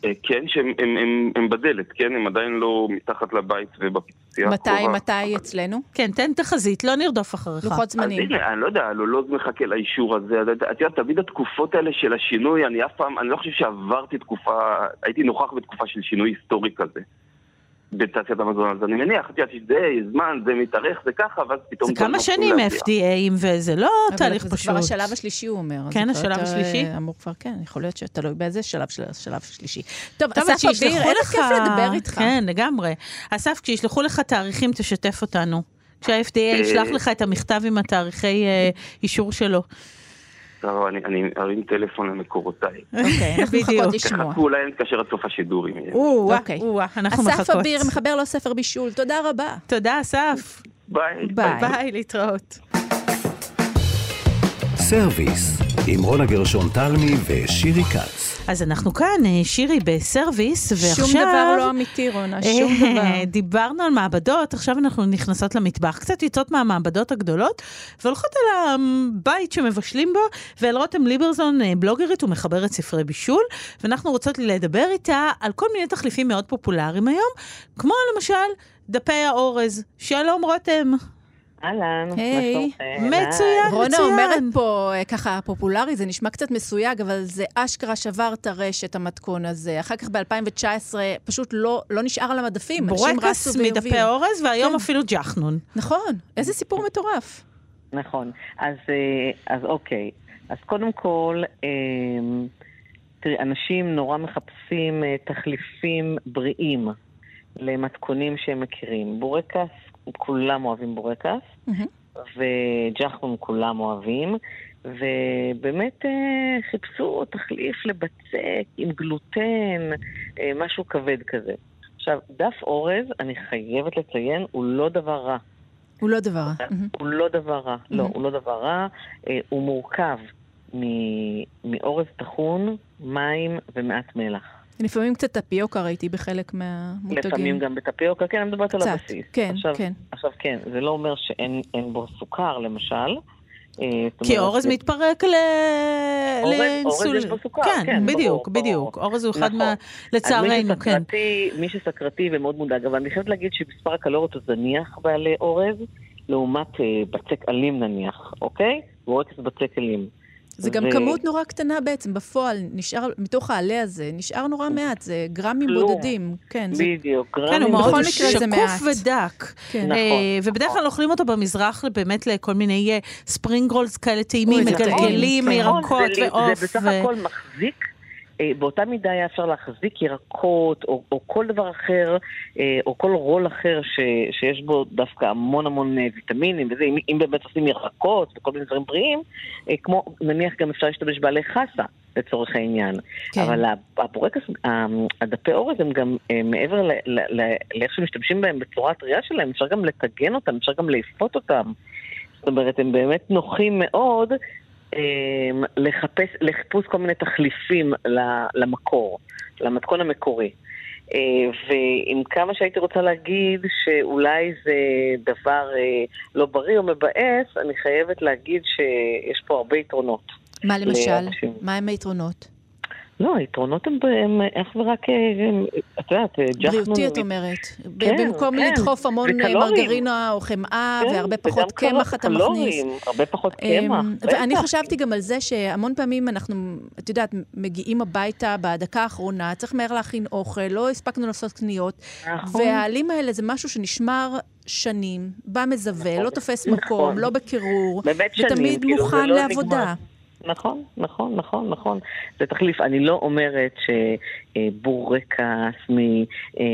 אה, כן, שהם הם, הם, הם בדלת, כן? הם עדיין לא מתחת לבית ובפיצוצייה מתי, הקרובה. מתי אצלנו? כן, תן תחזית, לא נרדוף אחריך. לוחות אז זמנים. הנה, אני לא יודע, הלולוז מחכה לאישור הזה. את את יודעת, תמיד התקופות האלה של השינוי, אני אף פעם, אני לא חושב שעברתי תקופה, הייתי נוכח בתקופה של שינוי היסטורי כזה. בתעשיית המזון, אז אני מניח, את יודעת, זה זמן, זה מתארך, זה ככה, ואז פתאום... זה כמה שנים. FDAים וזה לא אבל תהליך זה פשוט. כבר השלב השלישי, הוא אומר. כן, זה השלב השלישי? אה, אמור כבר, כן, יכול להיות שתלוי באיזה שלב של השלב השלישי. טוב, אסף אביר, שישלחו איזה לך... כיף לדבר איתך. כן, לגמרי. אסף, כשישלחו לך תאריכים, תשתף אותנו. כשה-FDA אה, ישלח לך את המכתב עם התאריכי אה, אישור שלו. טוב, אני- אני ארים טלפון למקורותיי. אוקיי, אנחנו. מחכות לשמוע. תחכו אולי נתקשר עד סוף השידור אם יהיה. או-אה, אוקיי. אנחנו מחכות. אסף אביר, מחבר לו ספר בישול, תודה רבה. תודה, אסף. ביי. ביי, להתראות. סרוויס, עם רונה גרשון תלמי ושירי כץ. אז אנחנו כאן, אה, שירי בסרוויס, ועכשיו... שום דבר לא אמיתי, רונה, שום אה, דבר. דיברנו על מעבדות, עכשיו אנחנו נכנסות למטבח, קצת יוצאות מהמעבדות הגדולות, והולכות אל הבית שמבשלים בו, ואל רותם ליברזון, אה, בלוגרית ומחברת ספרי בישול, ואנחנו רוצות לדבר איתה על כל מיני תחליפים מאוד פופולריים היום, כמו למשל דפי האורז. שלום רותם. אהלן, מה היי. שלומכם? מצוין, רונה מצוין. אומרת פה, אה, ככה פופולרי, זה נשמע קצת מסויג, אבל זה אשכרה שבר את הרשת, המתכון הזה. אחר כך ב-2019 פשוט לא, לא נשאר על המדפים. אנשים בורקס מדפי. אורז, והיום כן. אפילו ג'חנון. נכון, איזה סיפור מטורף. נכון. אז, אה, אז אוקיי. אז קודם כל, אה, תראי, אנשים נורא מחפשים תחליפים בריאים למתכונים שהם מכירים. בורקס, כולם אוהבים בורקס, מהמם. וג'חנון כולם אוהבים, ובאמת אה, חיפשו תחליף לבצק עם גלוטן, אה, משהו כבד כזה. עכשיו, דף אורז, אני חייבת לציין, הוא לא דבר רע. הוא לא דבר רע. מהמם. הוא לא דבר רע, לא, Mhm. הוא לא דבר רע. אה, הוא מורכב מ- מאורז טחון, מים ומעט מלח. לפעמים קצת טפיוקה ראיתי בחלק מהמותגים. לפעמים גם בטפיוקה, כן, אני מדברת על קצת, הבסיס. כן, עכשיו, כן. עכשיו כן, זה לא אומר שאין אין בו סוכר, למשל. אה, כי אורז מתפרק ל... אורז- יש בו סוכר, כן, כן, בדיוק, בדיוק. אורז הוא אחד נכון. מה... לצערנו, כן. מי שסקרתי ומאוד מודאג, אבל אני חייבת להגיד שמספר הקלוריות הוא זניח בעלי אורז, לעומת אה, בצק אלים נניח, אוקיי? בורקס בצק אלים. זה גם ו- כמות נורא קטנה בעצם, בפועל, נשאר, מתוך העלה הזה, נשאר נורא מעט, זה גרמים כלום. בודדים. כן, זה... בדיוק. כן, הוא גרמים מאוד בכל מקרה זה מעט. שקוף ודק. כן. נכון, אה, ובדרך כלל אוכלים אותו במזרח באמת לכל מיני אה, ספרינג רולס כאלה טעימים, זה מגלגלים, כן. נכון, ירקות זה לי- ועוף. זה בסך ו- הכל מחזיק, אה, באותה מידה היה אפשר להחזיק ירקות, או, או כל דבר אחר, אה, או כל רול אחר ש, שיש בו דווקא המון המון אה, ויטמינים וזה, אם, אם באמת עושים ירקות וכל מיני דברים בריאים, אה, כמו נניח גם אפשר להשתמש בעלי חסה. לצורך העניין. כן. אבל הבורקס, הדפי אורז הם גם אה, מעבר לאיך שמשתמשים בהם בצורה הטריה שלהם, אפשר גם לטגן אותם, אפשר גם לאפות אותם. זאת אומרת, הם באמת נוחים מאוד אה, לחפש, לחיפוש כל מיני תחליפים למקור, למתכון המקורי. אה, ועם כמה שהייתי רוצה להגיד שאולי זה דבר אה, לא בריא או מבאס, אני חייבת להגיד שיש פה הרבה יתרונות. מה למשל? לאנשים. מה הם היתרונות? לא, היתרונות הם, הם אך ורק, אה, את יודעת, אה, ג'חנון... בריאותי, את אומרת. כן, במקום כן. לדחוף המון אה, וקלוריים. מרגרינה או חמאה, כן, והרבה פחות קמח אתה מכניס. קלוריים, הרבה פחות קמח. אמ, ואני בטח. חשבתי גם על זה שהמון פעמים אנחנו, את יודעת, מגיעים הביתה בדקה האחרונה, צריך מהר להכין אוכל, לא הספקנו לעשות קניות, נכון. והעלים האלה זה משהו שנשמר שנים, בא מזווה, נכון, לא תופס נכון. מקום, לא בקירור, באמת שנים, ותמיד כאילו, מוכן לא לעבודה. נגמר. נכון, נכון, נכון, נכון. זה תחליף. אני לא אומרת שבורקס אה,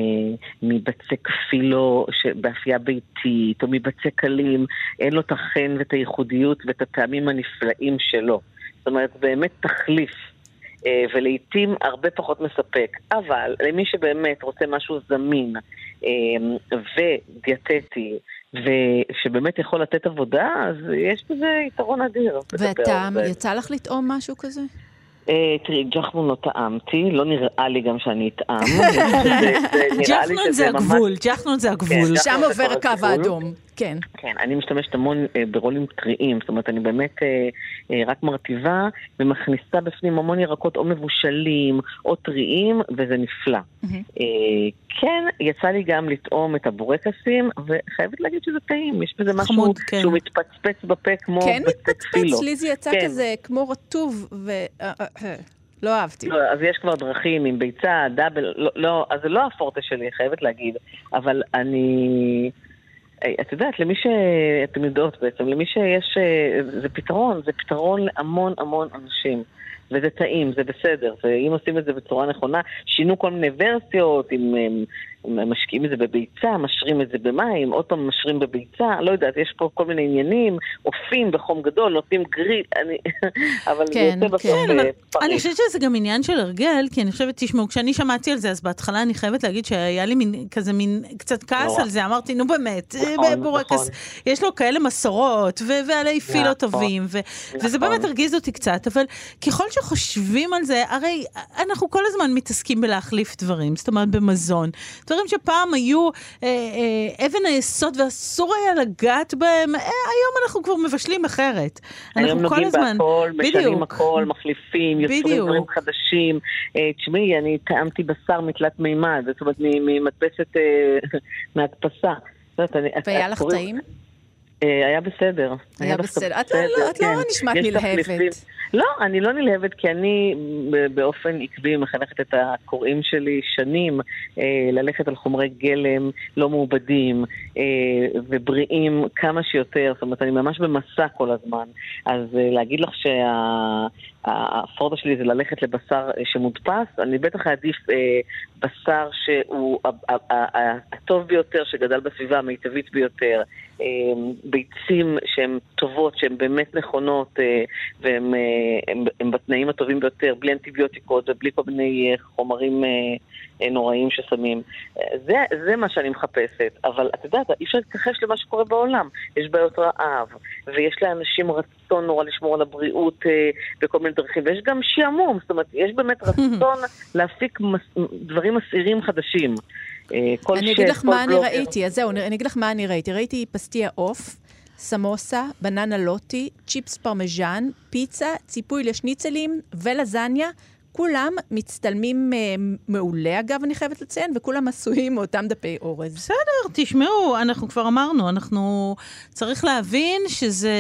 מבצק פילו באפייה ביתית, או מבצק קלים, אין לו את החן ואת הייחודיות ואת הטעמים הנפלאים שלו. זאת אומרת, באמת תחליף. אה, ולעיתים הרבה פחות מספק. אבל למי שבאמת רוצה משהו זמין אה, ודיאטטי, ושבאמת יכול לתת עבודה, אז יש בזה יתרון אדיר. זה. יצא לך לטעום משהו כזה? אה, תראי, ג'חנון לא טעמתי, לא נראה לי גם שאני אטעם. ג'חנון זה הגבול, ג'חנון זה הגבול. ג'חנון שם עובר הקו הגבול. האדום, כן. כן, אני משתמשת המון אה, ברולים טריים, זאת אומרת, אני באמת אה, אה, רק מרטיבה ומכניסה בפנים המון ירקות או מבושלים או טריים, וזה נפלא. מהמם. אה, כן, יצא לי גם לטעום את הבורקסים, וחייבת להגיד שזה טעים, יש בזה משהו חמוד, כן. שהוא מתפצפץ בפה כמו כן. מתפצפץ, לי זה יצא כן. כזה כמו רטוב, ו... אה, אה, אה, לא אהבתי. לא, אז יש כבר דרכים עם ביצה, דאבל, לא, לא, אז זה לא הפורטה שלי, חייבת להגיד, אבל אני... אה, את יודעת, למי ש... אתם יודעות בעצם, למי שיש... אה, זה פתרון, זה פתרון להמון המון אנשים. וזה טעים, זה בסדר, ואם עושים את זה בצורה נכונה, שינו כל מיני ורסיות, אם הם, הם משקיעים את זה בביצה, משרים את זה במים, עוד פעם משרים בביצה, לא יודעת, יש פה כל מיני עניינים, אופים בחום גדול, נותנים גריל, אני... אבל כן, זה יוצא בסוף כן, אבל אה, פריק. אני חושבת שזה גם עניין של הרגל, כי אני חושבת, תשמעו, כשאני שמעתי על זה, אז בהתחלה אני חייבת להגיד שהיה לי מין, כזה מין קצת כעס. על זה, אמרתי, נו באמת, נכון, אה, בורקס, יש לו כאלה מסורות, ועלי פילו נכון. טובים, וזה נכון. באמת הרגיז אותי קצת, אבל ככל שחושבים על זה, הרי אנחנו כל הזמן מתעסקים בלהחליף דברים, זאת אומרת במזון. דברים שפעם היו אה, אה, אבן היסוד ואסור היה לגעת בהם, אה, היום אנחנו כבר מבשלים אחרת. היום אנחנו כל נוגעים הזמן, בהכל, משנים בדיוק. הכל, מחליפים, יוצרים בדיוק. דברים חדשים. אה, תשמעי, אני טעמתי בשר מתלת מימד, זאת אומרת, ממדפסת, אה, מהדפסה. והיה לך טעים? אה, היה בסדר. היה דווקא בסדר. את לא- לא- לא כן. נשמעת נלהבת. לא, אני לא נלהבת, כי אני באופן עקבי מחנכת את הקוראים שלי שנים אה, ללכת על חומרי גלם לא מעובדים אה, ובריאים כמה שיותר. זאת אומרת, אני ממש במסע כל הזמן. אז אה, להגיד לך שהפורטה שלי זה ללכת לבשר אה, שמודפס, אני בטח אעדיף אה, בשר שהוא הטוב ביותר, שגדל בסביבה המיטבית ביותר. אה, ביצים שהן טובות, שהן באמת נכונות, והן בתנאים הטובים ביותר, בלי אנטיביוטיקות ובלי כל מיני חומרים אה, נוראים ששמים. זה, זה מה שאני מחפשת, אבל את יודעת, אי אפשר להתכחש למה שקורה בעולם. יש בעיות רעב, ויש לאנשים רצון נורא לשמור על הבריאות בכל מיני דרכים, ויש גם שעמום, זאת אומרת, יש באמת רצון להפיק מס, דברים מסעירים חדשים. אה, כל אני אגיד לך מה אני. ראיתי, אז זהו, אני אגיד לך מה אני ראיתי. ראיתי פסטיה עוף, סמוסה, בננה לוטי, צ'יפס פרמז'ן, פיצה, ציפוי לשניצלים ולזניה. כולם מצטלמים אה, מעולה, אגב, אני חייבת לציין, וכולם עשויים מאותם דפי אורז. בסדר, תשמעו, אנחנו כבר אמרנו, אנחנו... צריך להבין שזה...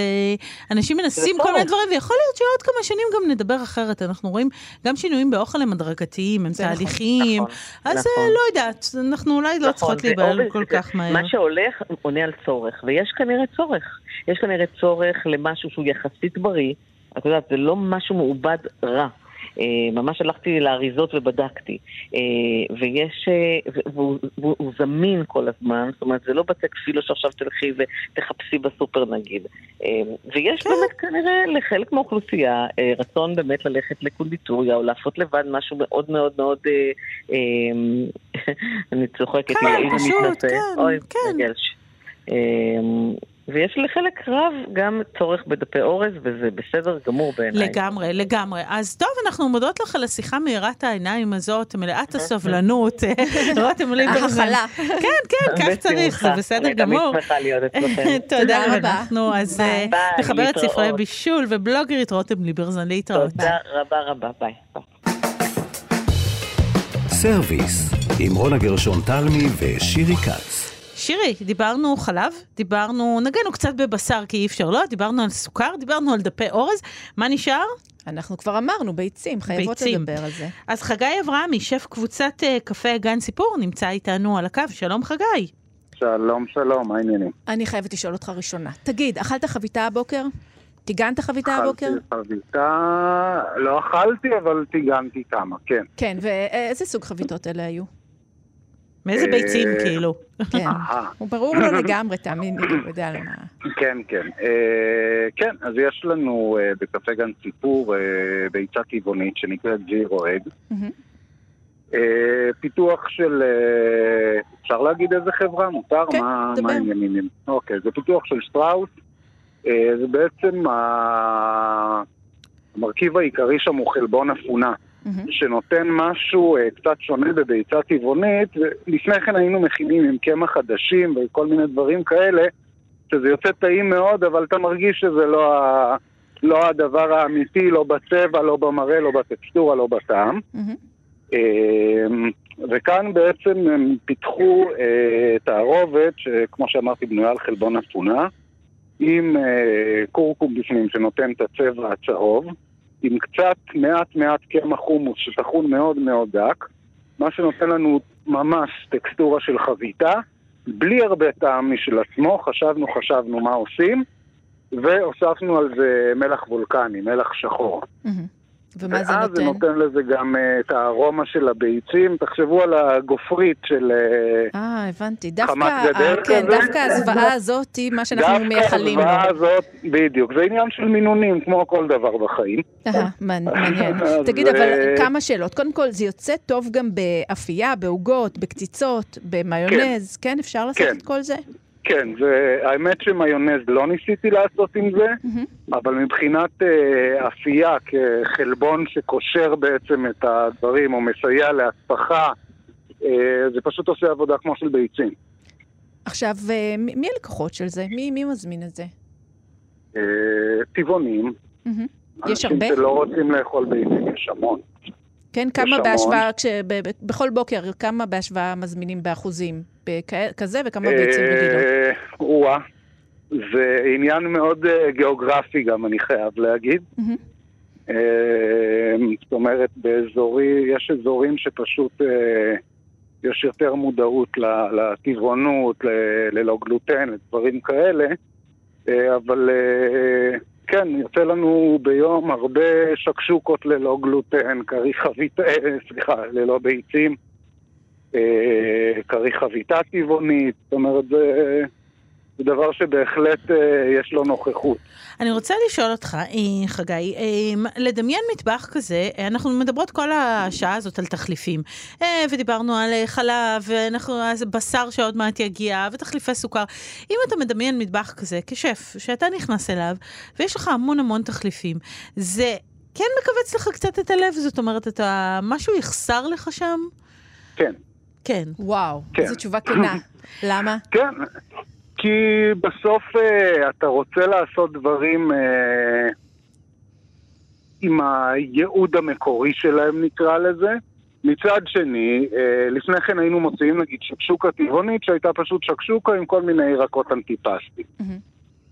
אנשים מנסים כל מיני צורך. דברים, ויכול להיות שעוד כמה שנים גם נדבר אחרת. אנחנו רואים גם שינויים באוכל הם הדרגתיים, הם נכון, תהליכיים. נכון, אז נכון. אה, לא יודעת, אנחנו אולי לא נכון, צריכות זה להיבהל כל זה- כך מהר. מה שהולך עונה על צורך, ויש כנראה צורך. יש כנראה צורך למשהו שהוא יחסית בריא. את יודעת, זה לא משהו מעובד רע. אה, ממש הלכתי לאריזות ובדקתי. אה, ויש, אה, והוא, והוא, והוא זמין כל הזמן, זאת אומרת, זה לא בצק פילו שעכשיו תלכי ותחפשי בסופר נגיד. ויש כן. באמת כנראה לחלק מהאוכלוסייה רצון באמת ללכת לקונדיטוריה או לעשות לבד משהו מאוד מאוד מאוד, אני צוחקת, כן, פשוט. כן, אוי, כן. אה, ויש לחלק רב גם צורך בדפי אורז, וזה בסדר גמור בעיניי. לגמרי, לגמרי. אז טוב, אנחנו מודות לך על השיחה מאירת העיניים הזאת, מלאת הסבלנות. רותם ליברזון. ההכלה. כן, כן, כך צריך, זה. בסדר אני גמור. תמיד שמחה להיות אצלכם. תודה רבה. ואנחנו אז. אה, מחברת ספרי. בישול ובלוגרית רותם ליברזון להתראות. תודה רבה רבה, ביי. ביי. סרוויס, עם רונה גרשון תלמי ושירי כץ. שירי, דיברנו חלב, דיברנו, נגענו קצת בבשר כי אי אפשר לא, דיברנו על סוכר, דיברנו על דפי אורז, מה נשאר? אנחנו כבר אמרנו, ביצים, חייבות ביצים. לדבר על זה. אז חגי אברהמי, שף קבוצת אה, קפה גן סיפור, נמצא איתנו על הקו, שלום חגי. שלום, שלום, מה העניינים? אני חייבת לשאול אותך ראשונה. תגיד, אכלת חביתה הבוקר? טיגנת חביתה הבוקר? אכלתי חביתה, לא אכלתי, אבל טיגנתי כמה, כן. כן, ואיזה סוג חביתות אלה היו? מאיזה אה, ביצים כאילו? כן. הוא ברור לו לגמרי, תאמין לי, הוא יודע למה. כן, כן. אה, כן, אז יש לנו אה, בקפה גן סיפור ביצה טבעונית שנקראת ג'ירו אג. פיתוח של, אפשר להגיד איזה חברה? מותר? כן, מה העניינים? אוקיי, זה פיתוח של שטראוס. זה בעצם המרכיב העיקרי שם הוא חלבון אפונה. מהמם. שנותן משהו אה, קצת שונה בביצה טבעונית, ולפני כן היינו מכינים עם קמח חדשים וכל מיני דברים כאלה, שזה יוצא טעים מאוד, אבל אתה מרגיש שזה לא, ה... לא הדבר האמיתי, לא בצבע, לא במראה, לא בטקסטורה, לא בטעם. מהמם. אה, וכאן בעצם הם פיתחו אה, תערובת, שכמו שאמרתי, בנויה על חלבון אפונה, עם אה, קורקום בפנים שנותן את הצבע הצהוב, עם קצת מעט מעט קמח חומוס שטחון מאוד מאוד דק, מה שנותן לנו ממש טקסטורה של חביתה, בלי הרבה טעם משל עצמו, חשבנו חשבנו מה עושים, והוספנו על זה מלח וולקני, מלח שחור. מהמם. ומה זה ואז זה נותן? נותן לזה גם אה, את הארומה של הביצים. תחשבו על הגופרית של... אה, אה, הבנתי. דווקא, גדר אה, כן, כזה? דווקא הזוועה הזאת היא מה שאנחנו מייחלים לו. דווקא הזוועה הזאת, בדיוק. זה עניין של מינונים, כמו כל דבר בחיים. מעניין. תגיד, אבל כמה שאלות. קודם כל, זה יוצא טוב גם באפייה, בעוגות, בקציצות, במיונז, כן? אפשר לעשות כן. את כל זה? כן, זה, האמת שמיונז לא ניסיתי לעשות עם זה, מהמם. אבל מבחינת אה, אפייה כחלבון שקושר בעצם את הדברים, או מסייע להספחה, אה, זה פשוט עושה עבודה כמו של ביצים. עכשיו, אה, מי מי הלקוחות של זה? מי מי מזמין את זה? אה, טבעונים, מהמם. יש אנשים הרבה? שלא רוצים לאכול ביצים, יש המון. כן, כמה. בהשוואה, כש- ב- ב- בכל בוקר, כמה בהשוואה מזמינים באחוזים? כזה וכמה ביצים רגילות? אה, או-אה. זה עניין מאוד אה, גיאוגרפי גם, אני חייב להגיד. מהמם. אה, זאת אומרת, באזורי, יש אזורים שפשוט אה, יש יותר מודעות לטבעונות, ללא גלוטן, לדברים כאלה, אה, אבל אה, כן, יוצא לנו ביום הרבה שקשוקות ללא גלוטן, כרי חביתה, אה, סליחה, ללא ביצים, אה, כרי חביתה טבעונית, זאת אומרת, זה... זה דבר שבהחלט אה, יש לו נוכחות. אני רוצה לשאול אותך, אה, חגי, אה, לדמיין מטבח כזה, אנחנו מדברות כל השעה הזאת על תחליפים, אה, ודיברנו על חלב, ואנחנו, אז בשר שעוד מעט יגיע, ותחליפי סוכר. אם אתה מדמיין מטבח כזה כשף, שאתה נכנס אליו, ויש לך המון המון תחליפים, זה כן מכווץ לך קצת את הלב? זאת אומרת, אתה, משהו יחסר לך שם? כן. כן. וואו, כן. איזו תשובה כנה. למה? כן, כי בסוף אה, אתה רוצה לעשות דברים אה, עם הייעוד המקורי שלהם, נקרא לזה. מצד שני, אה, לפני כן היינו מוציאים נגיד שקשוקה טבעונית שהייתה פשוט שקשוקה עם כל מיני ירקות אנטיפסטי. מהמם.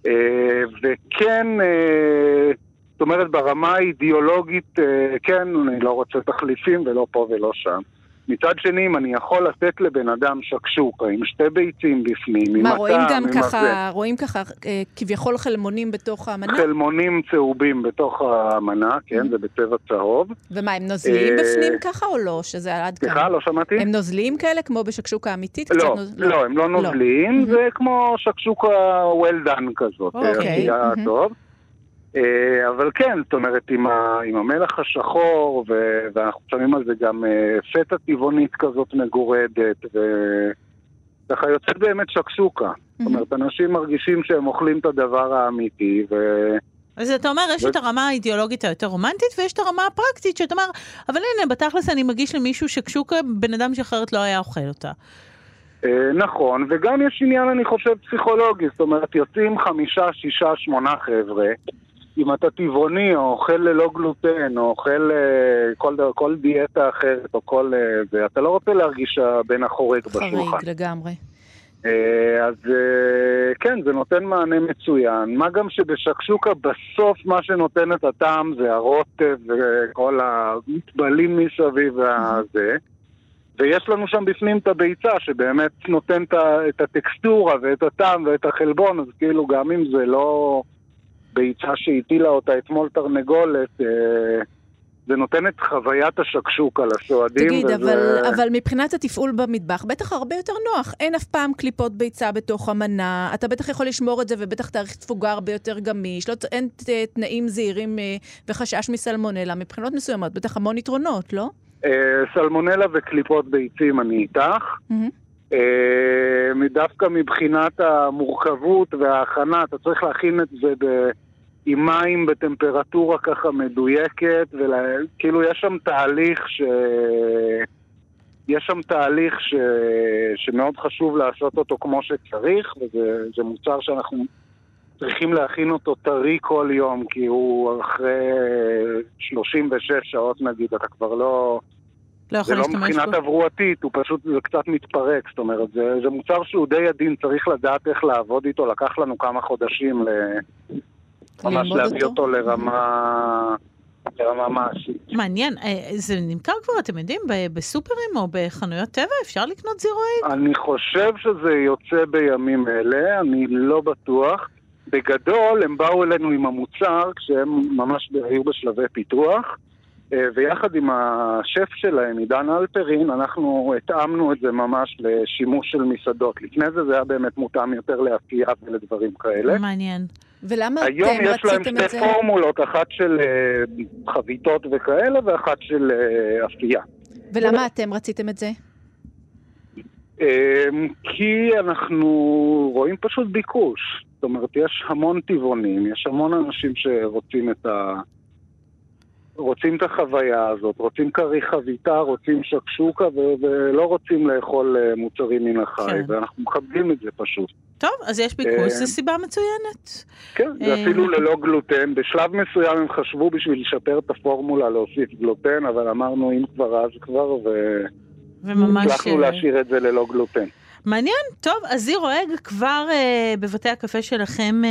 אה, וכן, אה, זאת אומרת ברמה האידיאולוגית, אה, כן, אני לא רוצה תחליפים ולא פה ולא שם. מצד שני, אם אני יכול לתת לבן אדם שקשוקה עם שתי ביצים בפנים, עם מה, הטעם, רואים גם עם ככה, רואים ככה אה, כביכול חלמונים בתוך האמנה? חלמונים צהובים בתוך המנה, כן, זה בצבע צהוב. ומה, הם נוזליים אה, בפנים ככה או לא? שזה עד כאן? סליחה, לא שמעתי? הם נוזליים כאלה, כמו בשקשוקה אמיתית? לא, נוז- לא, הם לא נוזליים, Mhm. זה כמו שקשוקה well done כזאת, אוקיי, עשייה mhm. טוב. אה, אבל כן, זאת אומרת, עם, ה, עם המלח השחור, ו, ואנחנו שמים על זה גם אה, פטה טבעונית כזאת מגורדת, וככה יוצאת באמת שקשוקה. זאת אומרת, אנשים מרגישים שהם אוכלים את הדבר האמיתי, ו... אז אתה אומר, יש ו- את הרמה האידיאולוגית היותר רומנטית, ויש את הרמה הפרקטית, שאתה אומר, אבל הנה, בתכלס אני מגיש למישהו שקשוקה, בן אדם שאחרת לא היה אוכל אותה. אה, נכון, וגם יש עניין, אני חושב, פסיכולוגי. זאת אומרת, יוצאים חמישה, שישה, שמונה חבר'ה. אם אתה טבעוני, או אוכל ללא גלוטן, או אוכל אה, כל, כל דיאטה אחרת, או כל... אה, זה, אתה לא רוצה להרגיש שהבן החורג בשולחן. חריג לגמרי. אה, אז אה, כן, זה נותן מענה מצוין. מה גם שבשקשוקה בסוף מה שנותן את הטעם זה הרוטב וכל המטבלים מסביב והזה. ויש לנו שם בפנים את הביצה שבאמת נותן את הטקסטורה ואת הטעם ואת החלבון, אז כאילו גם אם זה לא ביצה שהטילה אותה אתמול תרנגולת, אה, זה נותן את חוויית השקשוקה לסועדים. תגיד, וזה- אבל, אבל מבחינת התפעול במטבח, בטח הרבה יותר נוח. אין אף פעם קליפות ביצה בתוך המנה, אתה בטח יכול לשמור את זה ובטח תאריך תפוגה הרבה יותר גמיש, לא, אין תנאים זהירים אה, וחשש מסלמונלה. מבחינות מסוימות, בטח המון יתרונות, לא? אה, סלמונלה וקליפות ביצים אני איתך. אה, דווקא מבחינת המורכבות וההכנה, אתה צריך להכין את זה ב... עם מים בטמפרטורה ככה מדויקת, וכאילו יש שם תהליך ש... יש שם תהליך ש... שמאוד חשוב לעשות אותו כמו שצריך, וזה זה מוצר שאנחנו צריכים להכין אותו טרי כל יום, כי הוא אחרי 36 שעות נגיד, אתה כבר לא... לא יכול זה לא להשתמש מבחינה בו. תברואתית, הוא פשוט, זה קצת מתפרק, זאת אומרת, זה, זה מוצר שהוא די עדין, צריך לדעת איך לעבוד איתו, לקח לנו כמה חודשים ל... ממש להביא אותו? אותו לרמה, מעשית. מעניין, אה, זה נמכר כבר, אתם יודעים, בסופרים או בחנויות טבע? אפשר לקנות זירו אייד? אני חושב שזה יוצא בימים אלה, אני לא בטוח. בגדול, הם באו אלינו עם המוצר כשהם ממש היו בשלבי פיתוח, אה, ויחד עם השף שלהם, עידן אלפרין, אנחנו התאמנו את זה ממש לשימוש של מסעדות. לפני זה זה היה באמת מותאם יותר לאפייה ולדברים כאלה. מעניין. ולמה היום אתם יש להם רציתם את שתי זה? פורמולות, אחת של אה, חביתות וכאלה ואחת של אה, אפייה. ולמה אתם רציתם את זה? אמ, כי אנחנו רואים פשוט ביקוש. זאת אומרת, יש המון טבעונים, יש המון אנשים שרוצים את ה... רוצים את החוויה הזאת, רוצים כרי חביתה, רוצים שקשוקה ו- ולא רוצים לאכול אה, מוצרים מן החי, כן. ואנחנו מכבדים את זה פשוט. טוב, אז יש ביקוש, אה, זו סיבה מצוינת. כן, זה אה, אפילו ללא גלוטן. בשלב מסוים הם חשבו בשביל לשפר את הפורמולה להוסיף גלוטן, אבל אמרנו אם כבר אז כבר, וממש... והצלחנו אה, להשאיר את זה ללא גלוטן. מעניין, טוב, אז זיר אוהג כבר אה, בבתי הקפה שלכם אה,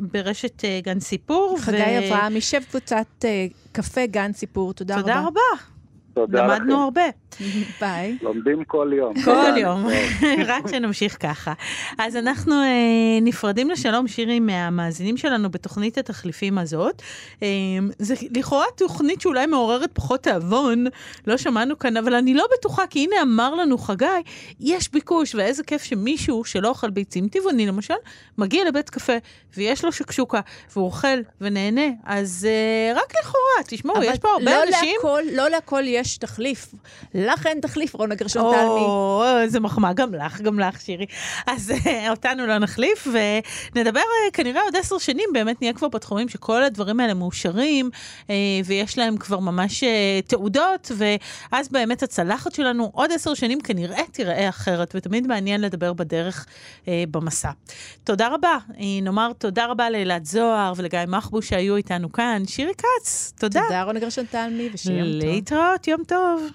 ברשת אה, גן סיפור. חגי אברהם, יישב קבוצת אה, קפה גן סיפור, תודה רבה. תודה רבה. תודה לכם. למדנו הרבה. ביי. לומדים כל יום. כל. יום, רק שנמשיך ככה. אז אנחנו אה, נפרדים לשלום, שירי, מהמאזינים שלנו בתוכנית התחליפים הזאת. אה, זה לכאורה תוכנית שאולי מעוררת פחות תיאבון, לא שמענו כאן, אבל אני לא בטוחה, כי הנה אמר לנו חגי, יש ביקוש, ואיזה כיף שמישהו שלא אוכל ביצים טבעוני למשל, מגיע לבית קפה, ויש לו שקשוקה, והוא אוכל ונהנה, אז אה, רק לכאורה, תשמעו, יש פה הרבה לא אנשים... להכל, לא להכל יש תחליף. לך אין תחליף, רונה גרשון תלמי. או, איזה מחמאה, גם לך, גם לך, שירי. אז אה, אותנו לא נחליף, ונדבר אה, כנראה עוד עשר שנים, באמת נהיה כבר בתחומים שכל הדברים האלה מאושרים, אה, ויש להם כבר ממש תעודות, ואז באמת הצלחת שלנו עוד עשר שנים כנראה תיראה אחרת, ותמיד מעניין לדבר בדרך במסע. תודה רבה. נאמר תודה רבה לאלעד זוהר ולגיא מחבוש שהיו איתנו כאן. שירי כץ, תודה. תודה, רונה גרשון תלמי, ושיהיה יום טוב. להתראות, יום טוב.